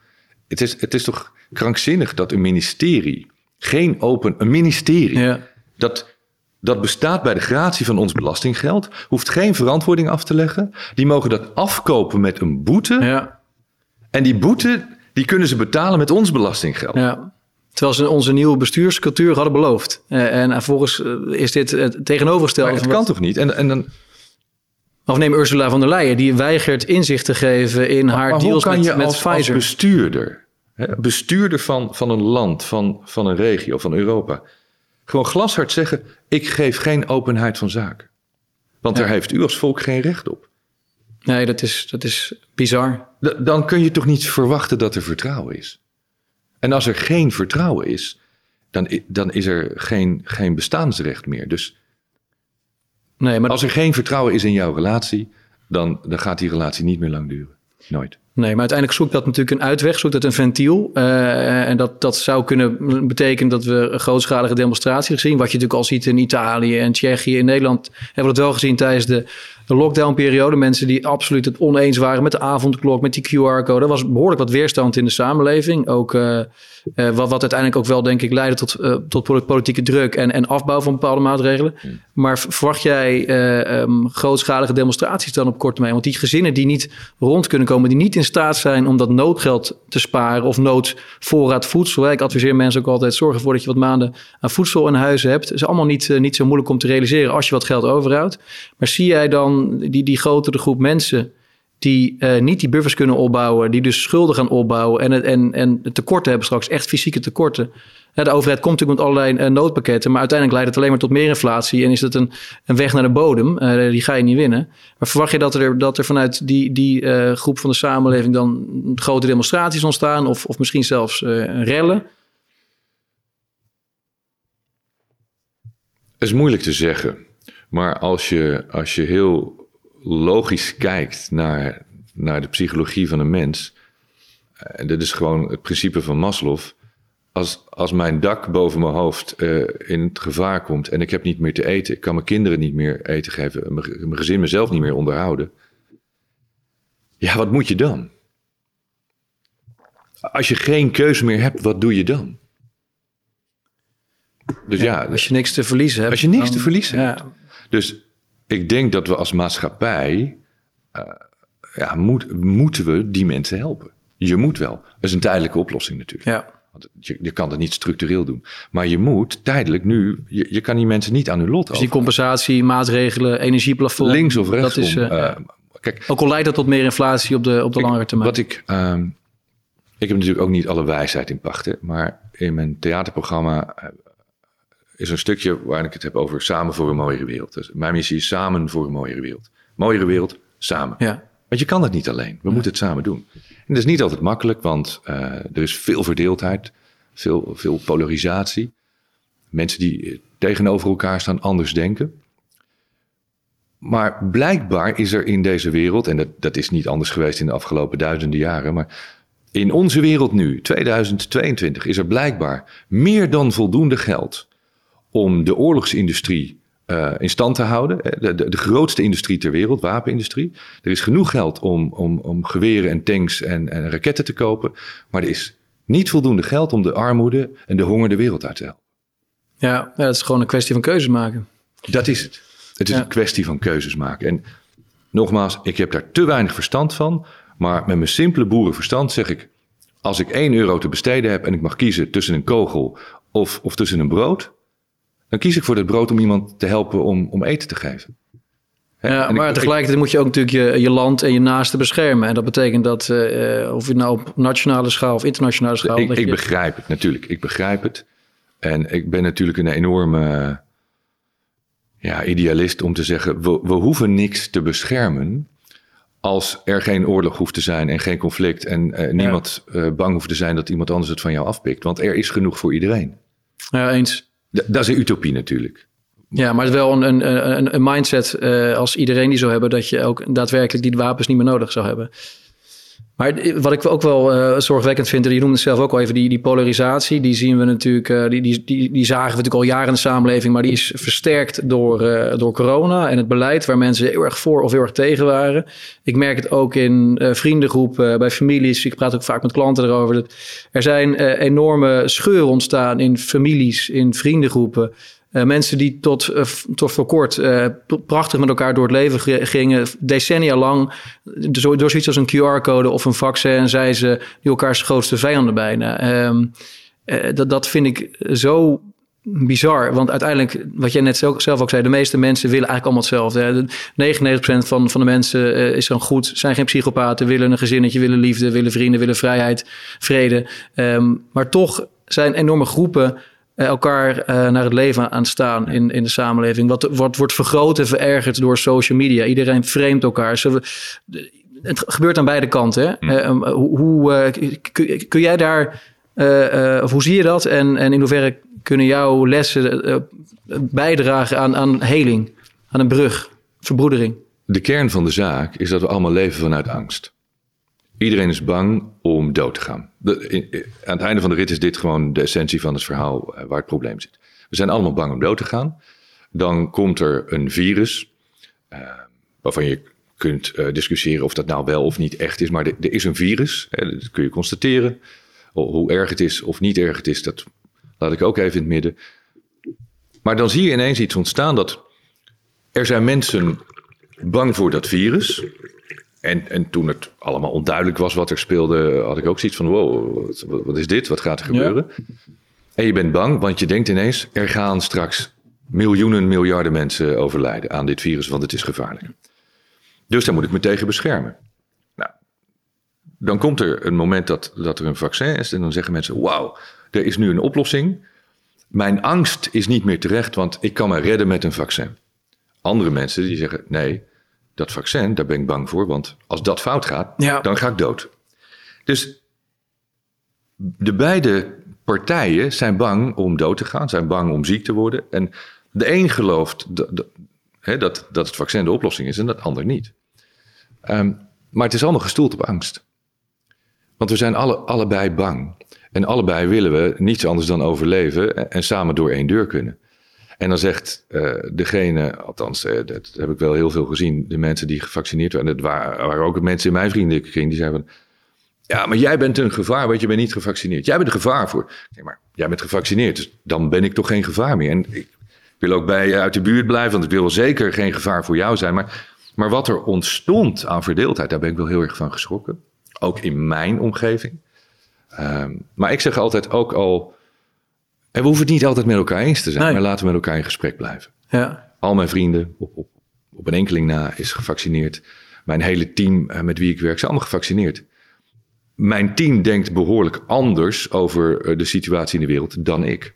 Het is, het is toch krankzinnig dat een ministerie, geen open, een ministerie, ja. dat, dat bestaat bij de gratie van ons belastinggeld, hoeft geen verantwoording af te leggen. Die mogen dat afkopen met een boete. Ja. En die boete, die kunnen ze betalen met ons belastinggeld. Ja. Terwijl ze onze nieuwe bestuurscultuur hadden beloofd. Uh, en vervolgens uh, is dit het tegenovergestelde. Maar het kan toch niet? En, en dan... Of neem Ursula von der Leyen, die weigert inzicht te geven in haar maar deals met, met als, Pfizer. Als bestuurder, hè, bestuurder van, van een land, van, van een regio, van Europa, gewoon glashard zeggen: ik geef geen openheid van zaken. Want ja. daar heeft u als volk geen recht op. Nee, dat is, dat is bizar. D dan kun je toch niet verwachten dat er vertrouwen is. En als er geen vertrouwen is, dan, dan is er geen, geen bestaansrecht meer. Dus nee, maar als er geen vertrouwen is in jouw relatie, dan, dan gaat die relatie niet meer lang duren. Nooit. Nee, maar uiteindelijk zoekt dat natuurlijk een uitweg, zoekt dat een ventiel. Uh, en dat, dat zou kunnen betekenen dat we grootschalige demonstraties zien. Wat je natuurlijk al ziet in Italië en Tsjechië. In Nederland hebben we dat wel gezien tijdens de de lockdownperiode. Mensen die absoluut het oneens waren met de avondklok, met die QR-code. Er was behoorlijk wat weerstand in de samenleving. Ook uh, uh, wat, wat uiteindelijk ook wel, denk ik, leidde tot, tot politieke druk en, en afbouw van bepaalde maatregelen. Hmm. Maar verwacht jij um, grootschalige demonstraties dan op korte termijn? Want die gezinnen die niet rond kunnen komen, die niet in staat zijn om dat noodgeld te sparen of noodvoorraad voedsel. Ik adviseer mensen ook altijd: zorg ervoor dat je wat maanden aan voedsel in huis hebt. Het is allemaal niet, niet zo moeilijk om te realiseren als je wat geld overhoudt. Maar zie jij dan die, die grotere groep mensen die uh, niet die buffers kunnen opbouwen, die dus schulden gaan opbouwen en, en, en tekorten hebben straks, echt fysieke tekorten. De overheid komt natuurlijk met allerlei uh, noodpakketten, maar uiteindelijk leidt het alleen maar tot meer inflatie en is het een, een weg naar de bodem. Uh, die ga je niet winnen. Maar verwacht je dat er, dat er vanuit die, die groep van de samenleving dan grote demonstraties ontstaan of, of misschien zelfs rellen? Het is moeilijk te zeggen. Maar als je, als je heel logisch kijkt naar, naar de psychologie van een mens. En eh, dit is gewoon het principe van Maslow. Als, als mijn dak boven mijn hoofd uh, in het gevaar komt en ik heb niet meer te eten, ik kan mijn kinderen niet meer eten geven, mijn, mijn gezin mezelf niet meer onderhouden. Ja, wat moet je dan? Als je geen keuze meer hebt, wat doe je dan? Dus ja, ja als je niks te verliezen hebt. Als je niks te verliezen hebt. Dus ik denk dat we als maatschappij, uh, ja, moet, moeten we die mensen helpen. Je moet wel. Dat is een tijdelijke oplossing natuurlijk. Ja. Want je, je kan dat niet structureel doen. Maar je moet tijdelijk nu, je, je kan die mensen niet aan hun lot Dus die compensatie, maatregelen, energieplafond. Links of rechts. Dat is, uh, uh, kijk, Ook al leidt dat tot meer inflatie op de, op de langere termijn. Wat ik, uh, ik heb natuurlijk ook niet alle wijsheid in pachten, maar in mijn theaterprogramma eh, is een stukje waarin ik het heb over samen voor een mooiere wereld. Dus mijn missie is samen voor een mooiere wereld. Mooiere wereld, samen. Ja. Want je kan het niet alleen. We moeten het samen doen. En dat is niet altijd makkelijk, want uh, er is veel verdeeldheid, veel, veel polarisatie. Mensen die tegenover elkaar staan anders denken. Maar blijkbaar is er in deze wereld, en dat, dat is niet anders geweest in de afgelopen duizenden jaren, maar in onze wereld nu, 2022, is er blijkbaar meer dan voldoende geld om de oorlogsindustrie uh, in stand te houden. De, de, de, grootste industrie ter wereld, wapenindustrie. Er is genoeg geld om, om, om geweren en tanks en, en raketten te kopen. Maar er is niet voldoende geld om de armoede en de honger de wereld uit te helpen. Ja, ja, dat is gewoon een kwestie van keuzes maken. Dat is het. Het is een kwestie van keuzes maken. En nogmaals, ik heb daar te weinig verstand van. Maar met mijn simpele boerenverstand zeg ik: als ik 1 euro te besteden heb en ik mag kiezen tussen een kogel of, of tussen een brood, dan kies ik voor dat brood om iemand te helpen om, om eten te geven. Ja, maar tegelijkertijd moet je ook natuurlijk je, je land en je naasten beschermen. En dat betekent dat, uh, of je nou op nationale schaal of internationale schaal... Ik, ik begrijp het, natuurlijk. Ik begrijp het. En ik ben natuurlijk een enorme ja, idealist om te zeggen... We, we hoeven niks te beschermen als er geen oorlog hoeft te zijn en geen conflict... en uh, niemand ja. bang hoeft te zijn dat iemand anders het van jou afpikt. Want er is genoeg voor iedereen. Ja, eens. Dat is een utopie natuurlijk. Ja, maar het is wel een, een, een mindset uh, als iedereen die zou hebben, dat je ook daadwerkelijk die wapens niet meer nodig zou hebben. Maar wat ik ook wel uh, zorgwekkend vind, en je noemde het zelf ook al even, die, die polarisatie, die zien we natuurlijk, uh, die, die, die, die zagen we natuurlijk al jaren in de samenleving, maar die is versterkt door, uh, door corona en het beleid waar mensen heel erg voor of heel erg tegen waren. Ik merk het ook in vriendengroepen, bij families, ik praat ook vaak met klanten erover. Dat er zijn enorme scheuren ontstaan in families, in vriendengroepen. Uh, mensen die tot, uh, tot voor kort uh, prachtig met elkaar door het leven gingen, decennia lang, door, zoiets als een QR-code of een vaccin, zijn ze die elkaars grootste vijanden bijna. Um, dat, dat vind ik zo bizar. Want uiteindelijk, wat jij net zelf ook zei, de meeste mensen willen eigenlijk allemaal hetzelfde. 99% van, van de mensen is dan goed, zijn geen psychopaten, willen een gezinnetje, willen liefde, willen vrienden, willen vrijheid, vrede. Um, maar toch zijn enorme groepen eh, elkaar uh, naar het leven aan staan in, in de samenleving. Wat, wat wordt vergroot en verergerd door social media. Iedereen vreemdt elkaar. Het gebeurt aan beide kanten. Hè? Uh, hoe, kun, kun, jij daar, of hoe zie je dat? En, en in hoeverre kunnen jouw lessen bijdragen aan, aan heling, aan een brug, verbroedering? De kern van de zaak is dat we allemaal leven vanuit angst. Iedereen is bang om dood te gaan. De, aan het einde van de rit is dit gewoon de essentie van het verhaal eh, waar het probleem zit. We zijn allemaal bang om dood te gaan. Dan komt er een virus, uh, waarvan je kunt uh, discussiëren of dat nou wel of niet echt is. Maar er, er is een virus, hè, dat kun je constateren. Hoe erg het is of niet erg het is, dat laat ik ook even in het midden. Maar dan zie je ineens iets ontstaan dat er zijn mensen bang voor dat virus. En, en toen het allemaal onduidelijk was wat er speelde, had ik ook zoiets van: wow, wat, wat is dit? Wat gaat er gebeuren? En je bent bang, want je denkt ineens: er gaan straks miljoenen, miljarden mensen overlijden aan dit virus, want het is gevaarlijk. Dus daar moet ik me tegen beschermen. Nou, dan komt er een moment dat, dat er een vaccin is, en dan zeggen mensen: wauw, er is nu een oplossing. Mijn angst is niet meer terecht, want ik kan me redden met een vaccin. Andere mensen die zeggen: nee dat vaccin, daar ben ik bang voor, want als dat fout gaat, dan ga ik dood. Dus de beide partijen zijn bang om dood te gaan, zijn bang om ziek te worden. En de een gelooft dat, dat, dat, dat het vaccin de oplossing is en dat ander niet. Um, maar het is allemaal gestoeld op angst. Want we zijn alle, allebei bang. En allebei willen we niets anders dan overleven en, en samen door één deur kunnen. En dan zegt uh, degene, althans, uh, dat heb ik wel heel veel gezien, de mensen die gevaccineerd waren, dat waren, waren ook mensen in mijn vriendenkring, die zeiden van, ja, maar jij bent een gevaar, want je bent niet gevaccineerd. Jij bent een gevaar voor. Nee, maar jij bent gevaccineerd, dus dan ben ik toch geen gevaar meer. En ik wil ook bij je uit de buurt blijven, want ik wil zeker geen gevaar voor jou zijn. Maar, maar wat er ontstond aan verdeeldheid, daar ben ik wel heel erg van geschrokken. Ook in mijn omgeving. Um, maar ik zeg altijd ook al en we hoeven het niet altijd met elkaar eens te zijn, maar laten we met elkaar in gesprek blijven. Ja. Al mijn vrienden, op, op, op een enkeling na, is gevaccineerd. Mijn hele team uh, met wie ik werk, zijn allemaal gevaccineerd. mijn team denkt behoorlijk anders over de situatie in de wereld dan ik.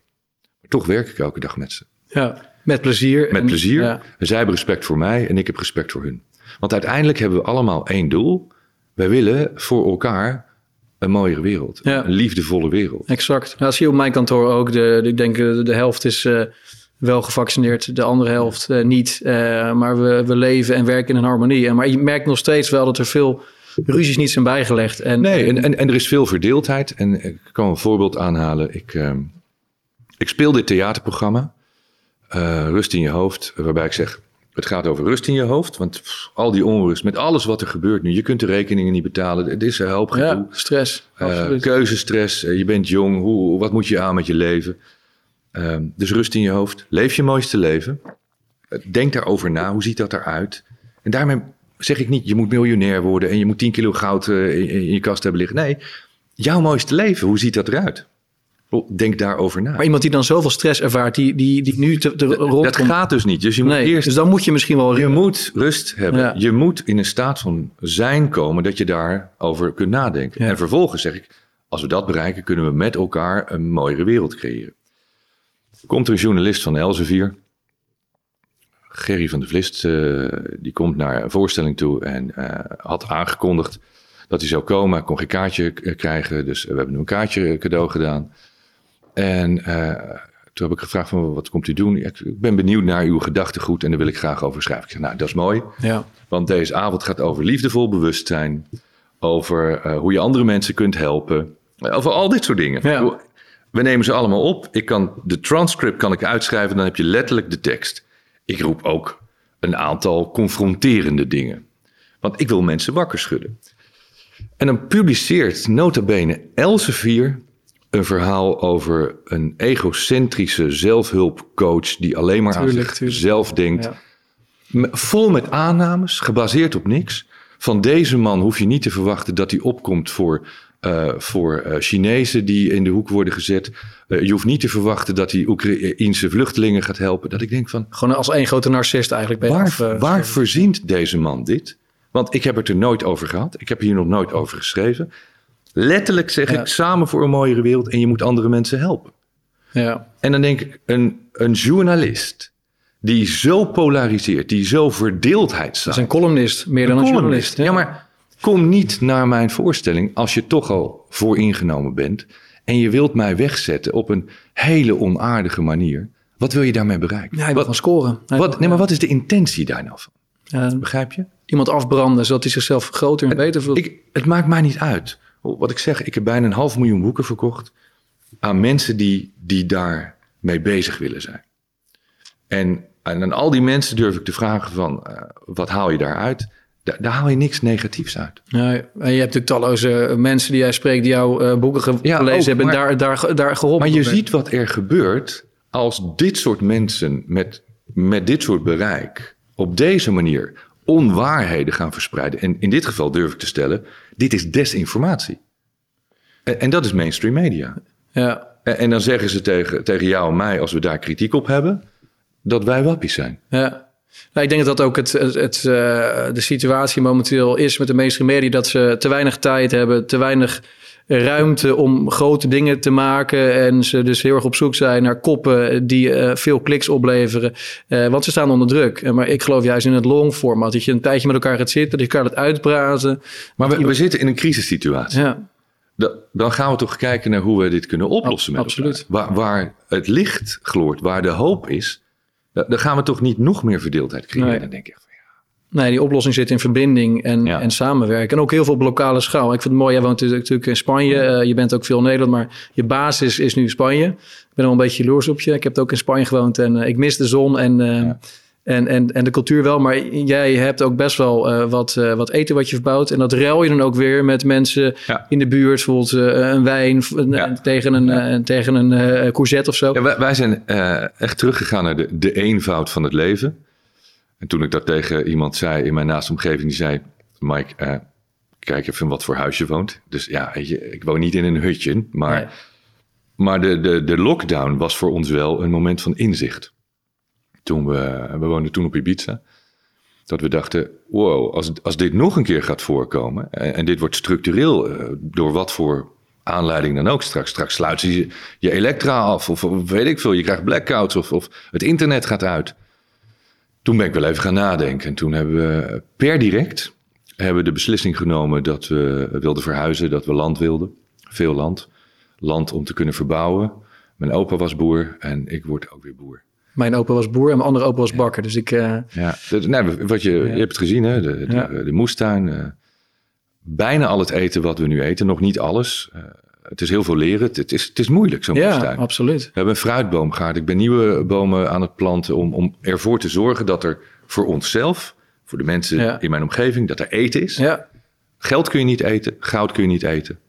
Maar toch werk ik elke dag met ze. Ja, met plezier. Met plezier. Ja. Zij hebben respect voor mij en ik heb respect voor hun. Want uiteindelijk hebben we allemaal één doel. Wij willen voor elkaar een mooiere wereld. Een liefdevolle wereld. Exact. Nou, dat zie je op mijn kantoor ook. De, ik denk de, de helft is uh, wel gevaccineerd, de andere helft uh, niet. Uh, maar we, we leven en werken in een harmonie. En, maar je merkt nog steeds wel dat er veel ruzies niet zijn bijgelegd. En, nee, en, en, en er is veel verdeeldheid. En ik kan een voorbeeld aanhalen. Ik, uh, ik speel dit theaterprogramma, Rust in je hoofd, waarbij ik zeg... Het gaat over rust in je hoofd, want al die onrust met alles wat er gebeurt nu. Je kunt de rekeningen niet betalen. Het is een hoop Ja, stress. Uh, keuzestress. Uh, je bent jong. Hoe, wat moet je aan met je leven? Uh, dus rust in je hoofd. Leef je mooiste leven. Denk daarover na. Hoe ziet dat eruit? En daarmee zeg ik niet, je moet miljonair worden en je moet 10 kilo goud in, in je kast hebben liggen. Nee, jouw mooiste leven, hoe ziet dat eruit? Denk daarover na. Maar iemand die dan zoveel stress ervaart, die, die, die nu te, te rond... Dat gaat dus niet. Dus je moet eerst... Dus dan moet je misschien wel... Je moet rust hebben. Je moet in een staat van zijn komen dat je daarover kunt nadenken. En vervolgens zeg ik, als we dat bereiken, kunnen we met elkaar een mooiere wereld creëren. Komt er een journalist van Elsevier, Gerry van de Vlist, uh, die komt naar een voorstelling toe en uh, had aangekondigd dat hij zou komen. Kon geen kaartje krijgen, dus we hebben hem een kaartje cadeau gedaan. En uh, toen heb ik gevraagd van wat komt u doen? Ik ben benieuwd naar uw gedachtegoed en daar wil ik graag over schrijven. Ik zeg, nou, dat is mooi. Ja. Want deze avond gaat over liefdevol bewustzijn. Over uh, hoe je andere mensen kunt helpen. Over al dit soort dingen. Ja. We nemen ze allemaal op. Ik kan, de transcript kan ik uitschrijven, dan heb je letterlijk de tekst. Ik roep ook een aantal confronterende dingen. Want ik wil mensen wakker schudden. En dan publiceert nota bene Elsevier een verhaal over een egocentrische zelfhulpcoach die alleen maar tuurlijk, aan zichzelf denkt. Vol met aannames, gebaseerd op niks. Van deze man hoef je niet te verwachten dat hij opkomt voor, uh, voor uh, Chinezen die in de hoek worden gezet. Uh, je hoeft niet te verwachten dat hij Oekraïense vluchtelingen gaat helpen. Dat ik denk van. Gewoon als één grote narcist eigenlijk. Waar, af, waar verzint deze man dit? Want ik heb het er nooit over gehad. Ik heb hier nog nooit over geschreven. Letterlijk zeg ik samen voor een mooiere wereld en je moet andere mensen helpen. Ja. En dan denk ik, een, een journalist die zo polariseert, die zo verdeeldheid staat. Dat is een columnist, meer dan een, journalist. Ja. maar kom niet naar mijn voorstelling als je toch al vooringenomen bent en je wilt mij wegzetten op een hele onaardige manier. Wat wil je daarmee bereiken? Ja, wat, van scoren. Wat, nee, maar wat is de intentie daar nou van? Ja, Begrijp je? Iemand afbranden zodat hij zichzelf groter en beter voelt. Ik, het maakt mij niet uit wat ik zeg, ik heb bijna een half miljoen boeken verkocht aan mensen die, die daar mee bezig willen zijn. En, en aan al die mensen durf ik te vragen van, uh, wat haal je daaruit? Daar, daar haal je niks negatiefs uit. Ja, en je hebt natuurlijk talloze mensen die jij spreekt die jouw uh, boeken gelezen ja, hebben en daar, daar, daar geholpen. Maar je ziet wat er gebeurt als dit soort mensen met, met dit soort bereik op deze manier onwaarheden gaan verspreiden. En in dit geval durf ik te stellen, dit is desinformatie. En, en dat is mainstream media. Ja. En, en, dan zeggen ze tegen, tegen jou en mij, als we daar kritiek op hebben, dat wij wappies zijn. Ja. Nou, ik denk dat dat ook het, het, het uh, de situatie momenteel is met de mainstream media, dat ze te weinig tijd hebben, te weinig ruimte om grote dingen te maken. En ze dus heel erg op zoek zijn naar koppen die uh, veel kliks opleveren. Uh, want ze staan onder druk. Maar ik geloof juist in het long format. Dat je een tijdje met elkaar gaat zitten, dat je elkaar het uitpraten. Maar we, we zitten in een crisissituatie. Ja. dan gaan we toch kijken naar hoe we dit kunnen oplossen. met absoluut. Waar, waar, het licht gloort, waar de hoop is. Dan gaan we toch niet nog meer verdeeldheid creëren. Nee. Denk ik Nee, die oplossing zit in verbinding en, en samenwerken. En ook heel veel op lokale schaal. Ik vind het mooi, jij woont natuurlijk in Spanje. Uh, je bent ook veel in Nederland, maar je basis is nu Spanje. Ik ben al een beetje jaloers op je. Ik heb ook in Spanje gewoond en uh, ik mis de zon en, uh, ja. en, en, en de cultuur wel. Maar jij hebt ook best wel wat, wat eten wat je verbouwt. En dat ruil je dan ook weer met mensen ja. in de buurt. Bijvoorbeeld een wijn tegen een, tegen een courgette of zo. wij, wij zijn echt teruggegaan naar de, de eenvoud van het leven. En toen ik dat tegen iemand zei in mijn naaste omgeving, die zei: Mike, uh, kijk even wat voor huis je woont. Dus ja, je, ik woon niet in een hutje, maar, nee. maar de, de, de lockdown was voor ons wel een moment van inzicht. Toen we, we woonden toen op Ibiza. Dat we dachten, wow, als, als dit nog een keer gaat voorkomen... en, en dit wordt structureel, uh, door wat voor aanleiding dan ook straks. Straks sluit je je elektra af of, of, weet ik veel. Je krijgt blackouts of, of het internet gaat uit. Toen ben ik wel even gaan nadenken. En toen hebben we per direct hebben we de beslissing genomen dat we wilden verhuizen, dat we land wilden. Veel land. Land om te kunnen verbouwen. Mijn opa was boer en ik word ook weer boer. Mijn opa was boer en mijn andere opa was bakker. Dus ik. Uh... Ja, nee, wat je, je hebt het gezien, hè? De, de, ja. de moestuin. Uh, bijna al het eten wat we nu eten, nog niet alles. Uh, het is heel veel leren. Het, is, het is moeilijk, zo'n ja, moestuin. absoluut. We hebben een fruitboomgaard. Ik ben nieuwe bomen aan het planten om, om ervoor te zorgen dat er voor onszelf, voor de mensen ja. in mijn omgeving, dat er eten is. Ja. Geld kun je niet eten, goud kun je niet eten.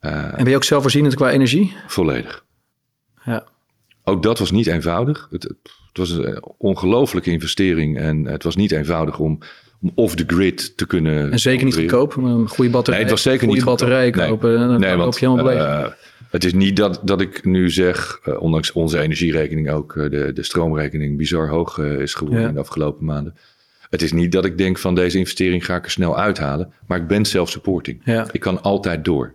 en ben je ook zelfvoorzienend qua energie? Volledig. Ja. Ook dat was niet eenvoudig. Het, het was een ongelooflijke investering en het was niet eenvoudig om off the grid te kunnen. En zeker niet goedkoop. Een goede batterij. Nee, het was zeker goede niet batterij kopen. Nee, nee want, je helemaal uh, het is niet dat, dat ik nu zeg, uh, ondanks onze energierekening ook, uh, de, de stroomrekening bizar hoog is geworden ja. in de afgelopen maanden. Het is niet dat ik denk van deze investering ga ik er snel uithalen, maar ik ben self-supporting. Ja. Ik kan altijd door.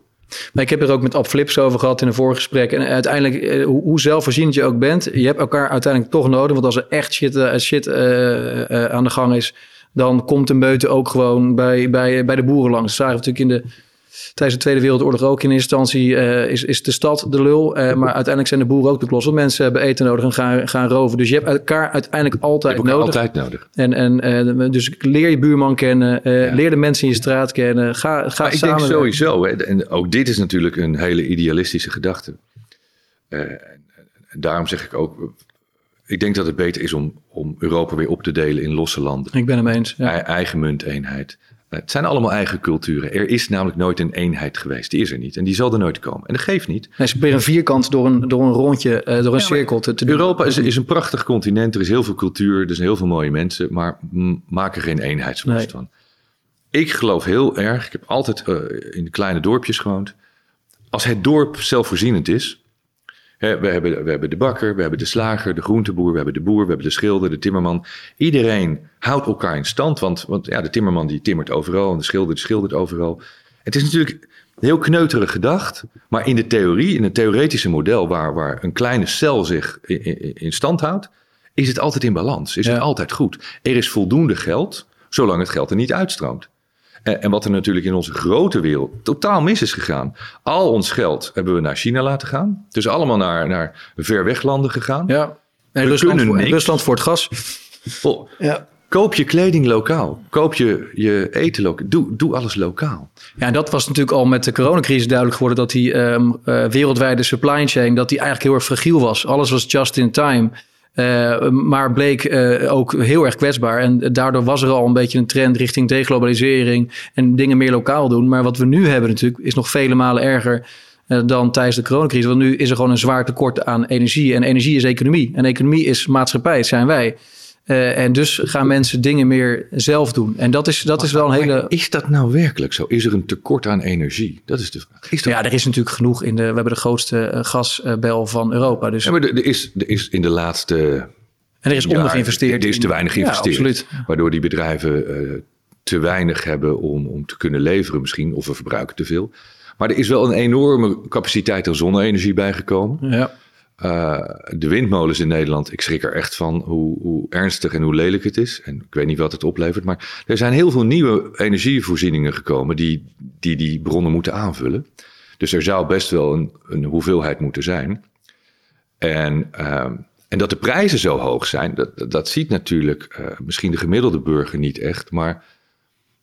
Maar ik heb er ook met Ab Flips over gehad in een voorgesprek. En uiteindelijk, hoe zelfvoorzienend je ook bent, je hebt elkaar uiteindelijk toch nodig. Want als er echt shit, shit uh, uh, aan de gang is, dan komt de meute ook gewoon bij, bij, bij de boeren langs. Dat zagen we natuurlijk in de, tijdens de Tweede Wereldoorlog ook in instantie. is, is de stad de lul, maar uiteindelijk zijn de boeren ook de klos. Want mensen hebben eten nodig en gaan, gaan roven. Dus je hebt elkaar uiteindelijk altijd nodig. altijd nodig. En, en dus leer je buurman kennen, ja. leer de mensen in je straat kennen. Ga, ga maar ik samen. denk sowieso, hè, en ook dit is natuurlijk een hele idealistische gedachte. en daarom zeg ik ook, ik denk dat het beter is om, om Europa weer op te delen in losse landen. Ik ben hem eens. Ja. Eigen munteenheid. Het zijn allemaal eigen culturen. Er is namelijk nooit een eenheid geweest. Die is er niet. En die zal er nooit komen. En dat geeft niet. Nee, ze proberen een vierkant door een, door een rondje, uh, door een ja, cirkel te, te doen. Europa is, is, een prachtig continent. Er is heel veel cultuur. Er zijn heel veel mooie mensen. Maar maak er geen eenheidsworst nee. van. Ik geloof heel erg. Ik heb altijd uh, in de kleine dorpjes gewoond. Als het dorp zelfvoorzienend is. He, we, hebben, we hebben de bakker, we hebben de slager, de groenteboer, we hebben de boer, we hebben de schilder, de timmerman. Iedereen houdt elkaar in stand, want, want ja, de timmerman die timmert overal en de schilder die schildert overal. Het is natuurlijk heel kneuterig gedacht, maar in de theorie, in het theoretische model waar, waar een kleine cel zich in, in, stand houdt, is het altijd in balans, is ja. het altijd goed. Er is voldoende geld, zolang het geld er niet uitstroomt. En wat er natuurlijk in onze grote wereld totaal mis is gegaan. Al ons geld hebben we naar China laten gaan. Dus allemaal naar, naar ver weg landen gegaan. Ja, en Rusland, voor, Rusland voor het gas. Oh, ja. Koop je kleding lokaal. Koop je, je eten lokaal. Doe, doe alles lokaal. Ja, en dat was natuurlijk al met de coronacrisis duidelijk geworden... dat die um, uh, wereldwijde supply chain dat die eigenlijk heel erg fragiel was. Alles was just in time... Uh, maar bleek uh, ook heel erg kwetsbaar. En daardoor was er al een beetje een trend richting deglobalisering en dingen meer lokaal doen. Maar wat we nu hebben natuurlijk is nog vele malen erger uh, dan tijdens de coronacrisis. Want nu is er gewoon een zwaar tekort aan energie. En energie is economie. En economie is maatschappij, het zijn wij. Uh, en dus gaan mensen dingen meer zelf doen. En dat is, dat is wel een hele. Is dat nou werkelijk zo? Is er een tekort aan energie? Dat is de vraag. Is dat... Ja, er is natuurlijk genoeg in de. We hebben de grootste uh, gasbel van Europa. Dus... Ja, maar er is, er is in de laatste. En er is ondergeïnvesteerd. Er is te weinig geïnvesteerd. Ja. Waardoor die bedrijven uh, te weinig hebben om, om te kunnen leveren, misschien. Of we verbruiken te veel. Maar er is wel een enorme capaciteit aan zonne-energie bijgekomen. Ja. Uh, de windmolens in Nederland, ik schrik er echt van hoe, hoe, ernstig en hoe lelijk het is. En ik weet niet wat het oplevert. Maar er zijn heel veel nieuwe energievoorzieningen gekomen die die, die bronnen moeten aanvullen. Dus er zou best wel een, een hoeveelheid moeten zijn. En, uh, en dat de prijzen zo hoog zijn, dat, dat ziet natuurlijk uh, misschien de gemiddelde burger niet echt. Maar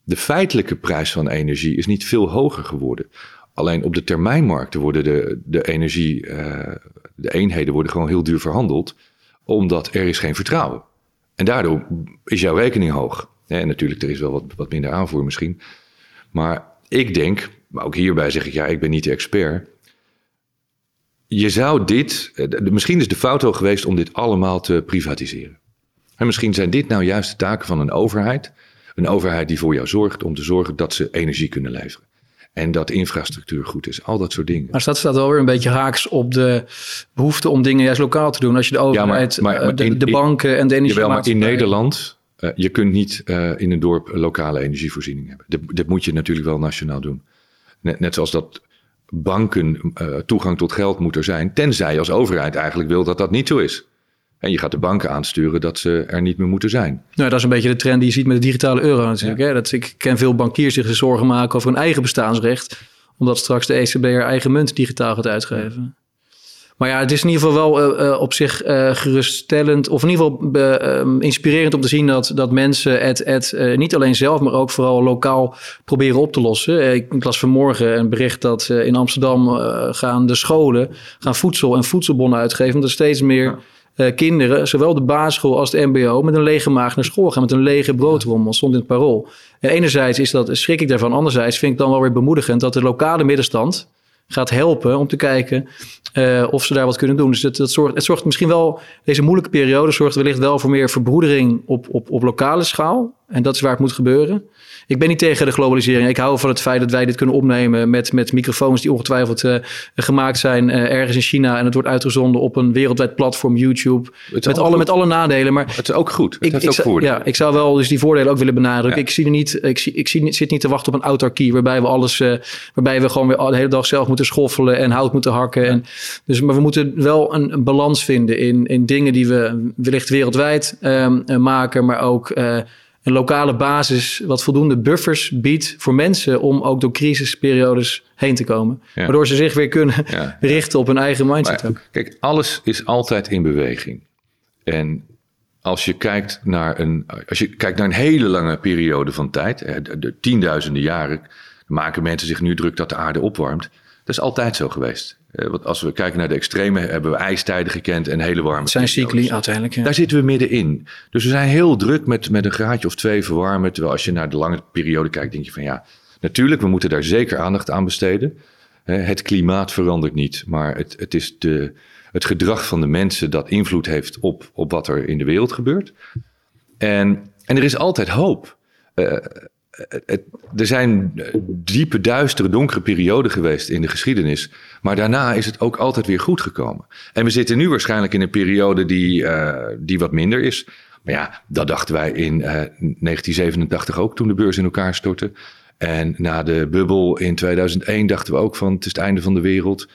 de feitelijke prijs van energie is niet veel hoger geworden. Alleen op de termijnmarkten worden de, de energie, uh, de eenheden worden gewoon heel duur verhandeld, omdat er is geen vertrouwen. En daardoor is jouw rekening hoog. En natuurlijk, er is wel wat, wat minder aanvoer misschien. Maar ik denk, maar ook hierbij zeg ik, ja, ik ben niet de expert. Je zou dit, misschien is de fout geweest om dit allemaal te privatiseren. En misschien zijn dit nou juist de taken van een overheid. Een overheid die voor jou zorgt om te zorgen dat ze energie kunnen leveren. En dat infrastructuur goed is. Al dat soort dingen. Maar dat staat wel weer een beetje haaks op de behoefte om dingen juist lokaal te doen. Als je de overheid, ja, maar, maar, maar de, in, de, banken en de energie. Jawel, maar in Nederland je kunt niet in een dorp lokale energievoorziening hebben. Dat, dat, moet je natuurlijk wel nationaal doen. Net, net zoals dat banken toegang tot geld moet er zijn, tenzij als overheid eigenlijk wil dat dat niet zo is. En je gaat de banken aansturen dat ze er niet meer moeten zijn. Nou, dat is een beetje de trend die je ziet met de digitale euro natuurlijk. Hè? Dat, ik ken veel bankiers die zich zorgen maken over hun eigen bestaansrecht. Omdat straks de ECB haar eigen munt digitaal gaat uitgeven. Maar ja, het is in ieder geval wel uh, op zich uh, geruststellend. Of in ieder geval uh, inspirerend om te zien dat, dat mensen het, het niet alleen zelf, maar ook vooral lokaal proberen op te lossen. ik las vanmorgen een bericht dat in Amsterdam gaan de scholen gaan voedsel en voedselbonnen uitgeven. Omdat er steeds meer uh, kinderen, zowel de basisschool als de MBO, met een lege maag naar school gaan, met een lege broodrommel, stond in het parool. En enerzijds is dat, schrik ik daarvan, anderzijds vind ik dan wel weer bemoedigend dat de lokale middenstand gaat helpen om te kijken uh, of ze daar wat kunnen doen. Dus dat, dat zorgt, het zorgt misschien wel, deze moeilijke periode zorgt wellicht wel voor meer verbroedering op, op, op lokale schaal. En dat is waar het moet gebeuren. Ik ben niet tegen de globalisering. Ik hou van het feit dat wij dit kunnen opnemen met, met microfoons die ongetwijfeld uh, gemaakt zijn uh, ergens in China. En het wordt uitgezonden op een wereldwijd platform, YouTube. Met alle, met alle nadelen. Maar het is ook goed. Het ik, heeft ook voordelen. Ja, ik zou wel dus die voordelen ook willen benadrukken. Ik, zie er niet, ik, zie, ik zie, zit niet te wachten op een autarkie waarbij we alles, uh, waarbij we gewoon weer de hele dag zelf moeten schoffelen en hout moeten hakken. En, dus, maar we moeten wel een, een, balans vinden in, in dingen die we wellicht wereldwijd um, maken, maar ook een lokale basis wat voldoende buffers biedt voor mensen om ook door crisisperiodes heen te komen. Waardoor ze zich weer kunnen richten op hun eigen mindset. ook. Kijk, alles is altijd in beweging. En als je kijkt naar een, als je kijkt naar een hele lange periode van tijd, de, de tienduizenden jaren, maken mensen zich nu druk dat de aarde opwarmt. Dat is altijd zo geweest. Eh, want als we kijken naar de extreme, hebben we ijstijden gekend en hele warme. Het zijn cycli uiteindelijk. Ja. Daar zitten we middenin. Dus we zijn heel druk met, met een graadje of twee verwarmen. Terwijl als je naar de lange periode kijkt, denk je van ja, natuurlijk, we moeten daar zeker aandacht aan besteden. Het klimaat verandert niet, maar het, het is de, het gedrag van de mensen dat invloed heeft op, op wat er in de wereld gebeurt. En, en er is altijd hoop. Uh, er zijn diepe, duistere, donkere perioden geweest in de geschiedenis. Maar daarna is het ook altijd weer goed gekomen. En we zitten nu waarschijnlijk in een periode die, die wat minder is. Maar ja, dat dachten wij in uh, eh, 1987 ook toen de beurs in elkaar stortte. En na de bubbel in 2001 dachten we ook van het is het einde van de wereld.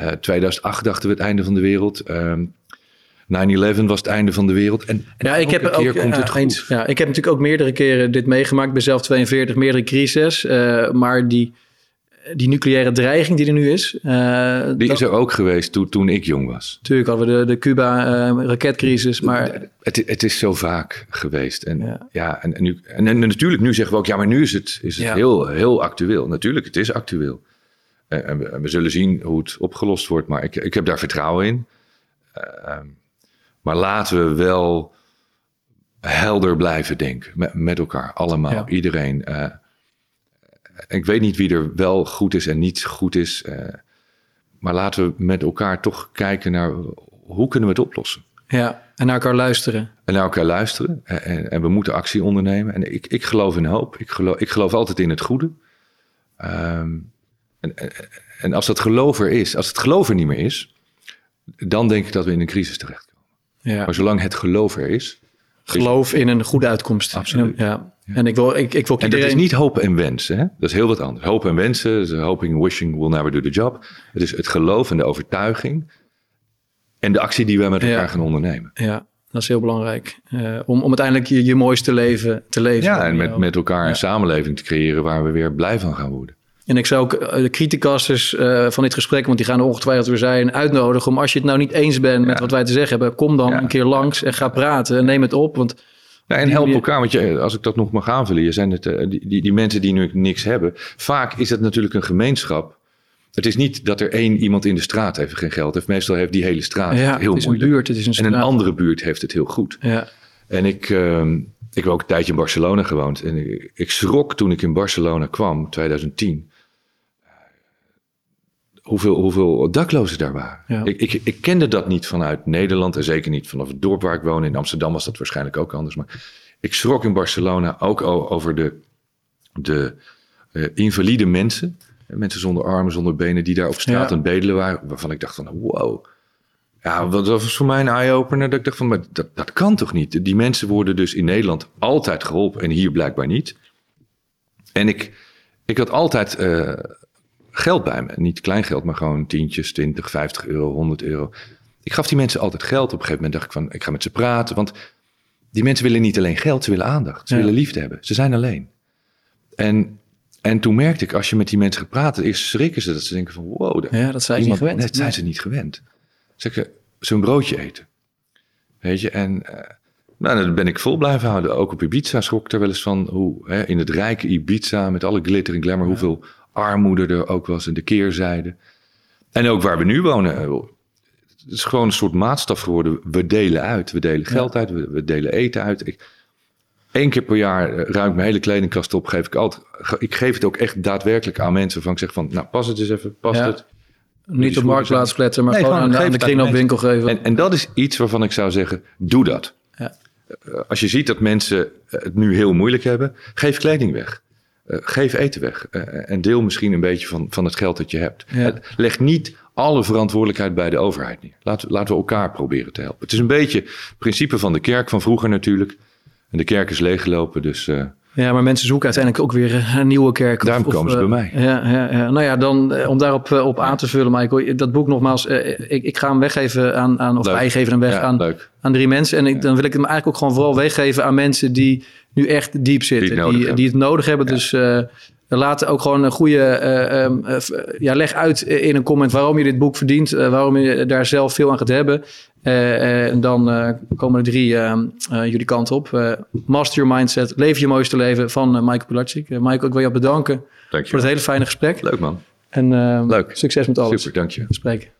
Uh, eh, 2008 dachten we het einde van de wereld. Ehm, 9-11 was het einde van de wereld. En, ja, ik heb ook, komt het goed. Ja, ik heb natuurlijk ook meerdere keren dit meegemaakt. Ik ben zelf 42, meerdere crises. Uh, maar die, die nucleaire dreiging die er nu is. Uh, die is er ook geweest toen, toen ik jong was. Tuurlijk hadden we de, de Cuba-raketcrisis. Uh, maar... Het, het is zo vaak geweest. En, ja. ja en, en, nu, en, en, natuurlijk, nu zeggen we ook, ja, maar nu is het, is het heel, heel actueel. Natuurlijk, het is actueel. En, we, we, zullen zien hoe het opgelost wordt. Maar ik, ik heb daar vertrouwen in. Uh, maar laten we wel helder blijven denken. Met, met elkaar, allemaal, iedereen. Uh, ik weet niet wie er wel goed is en niet goed is. Uh, maar laten we met elkaar toch kijken naar hoe kunnen we het oplossen. Ja, en naar elkaar luisteren. En naar elkaar luisteren. En, en we moeten actie ondernemen. En ik, ik geloof in hoop. Ik geloof, ik geloof altijd in het goede. Um, en, en als dat geloof er is, als het geloof er niet meer is, dan denk ik dat we in een crisis terecht ja. Maar zolang het geloof er is. Geloof in een goede uitkomst. Absoluut. Ja. En ik wil, ik, ik wil en dat is niet hoop en wensen. Hè? Dat is heel wat anders. Hoop en wensen, hoping, wishing will never do the job. Het is het geloof en de overtuiging. En de actie die we met elkaar gaan ondernemen. Ja, dat is heel belangrijk. Uh, om, om uiteindelijk je, je mooiste leven te leven. Ja, en met, met elkaar een samenleving te creëren waar we weer blij van gaan worden. En ik zou ook eh, de criticasters uh, van dit gesprek, want die gaan er ongetwijfeld weer zijn, uitnodigen om als je het nou niet eens bent met wat wij te zeggen hebben, kom dan een keer langs en ga praten en neem het op. Want ja, en help elkaar, want je, als ik dat nog mag aanvullen, je zijn het, die, die, die, mensen die nu niks hebben, vaak is het natuurlijk een gemeenschap. Het is niet dat er één iemand in de straat heeft geen geld heeft. Meestal heeft die hele straat ja, heel het is moeilijk. Een buurt, het is een straat. En een andere buurt heeft het heel goed. Ja. En ik, uh, ik heb ook een tijdje in Barcelona gewoond. En ik, ik schrok toen ik in Barcelona kwam, 2010 hoeveel, hoeveel daklozen daar waren. Ik, ik, ik, kende dat niet vanuit Nederland en zeker niet vanaf het dorp waar ik woon. In Amsterdam was dat waarschijnlijk ook anders. Maar ik schrok in Barcelona ook over de, de uh, invalide mensen. Mensen zonder armen, zonder benen, die daar op straat aan bedelen waren. Waarvan ik dacht van wow, Ja, dat was voor mij een eye-opener. Dat ik dacht van, maar dat, dat kan toch niet? Die mensen worden dus in Nederland altijd geholpen en hier blijkbaar niet. En ik, ik had altijd uh, geld bij me. Niet klein geld, maar gewoon tientjes, 20, 50 euro, 100 euro. Ik gaf die mensen altijd geld. Op een gegeven moment dacht ik van, ik ga met ze praten. Want die mensen willen niet alleen geld, ze willen aandacht. Ze willen liefde hebben. Ze zijn alleen. En, en toen merkte ik, als je met die mensen gaat praten, eerst schrikken ze dat ze denken van, wow. Ja, dat zijn ze niet gewend. Dat zijn ze niet gewend. Zeg zo'n broodje eten. Weet je, en uh, nou, dan ben ik vol blijven houden. Ook op Ibiza schrok ik er wel eens van hoe hè, in het rijke Ibiza met alle glitter en glamour, hoeveel armoede er ook was en de keerzijde. En ook waar we nu wonen. Eh, het is gewoon een soort maatstaf geworden. We delen uit. We delen geld uit. We, delen eten uit. Ik, Eén keer per jaar eh, ruim ik mijn hele kledingkast op. Geef ik, altijd, ik geef het ook echt daadwerkelijk aan mensen. Van ik zeg van, nou pas het eens even, pas het. Niet op marktplaats kletteren, maar gewoon, aan, de, de kringloopwinkel geven. En, en dat is iets waarvan ik zou zeggen, doe dat. Ja. Eh, als je ziet dat mensen het nu heel moeilijk hebben, geef kleding weg. Uh, geef eten weg. Uh, en deel misschien een beetje van, van het geld dat je hebt. Ja. Leg niet alle verantwoordelijkheid bij de overheid neer. Laten, laten we elkaar proberen te helpen. Het is een beetje het principe van de kerk van vroeger natuurlijk. En de kerk is leeggelopen, dus... Uh, ja, maar mensen zoeken uiteindelijk ook weer een nieuwe kerk. Daarom of, komen ze bij mij. Ja, ja, ja, nou ja, dan om daarop op aan te vullen, Michael. Dat boek nogmaals, ik, ik ga hem weggeven aan, aan of wij geven hem weg aan, aan drie mensen. En ik, dan wil ik hem eigenlijk ook gewoon vooral weggeven aan mensen die nu echt diep zitten. Die, die, die het nodig hebben. Dus uh, laat ook gewoon een goede. Uh, um, uh, ja, leg uit in een comment waarom je dit boek verdient. waarom je daar zelf veel aan gaat hebben. en dan komen er drie jullie kant op. Master Your Mindset. Leef je mooiste leven van Michael Pilatschik. Michael, ik wil je bedanken voor het hele fijne gesprek. Leuk man. En Leuk. succes met alles. Super, dank je. Spreken.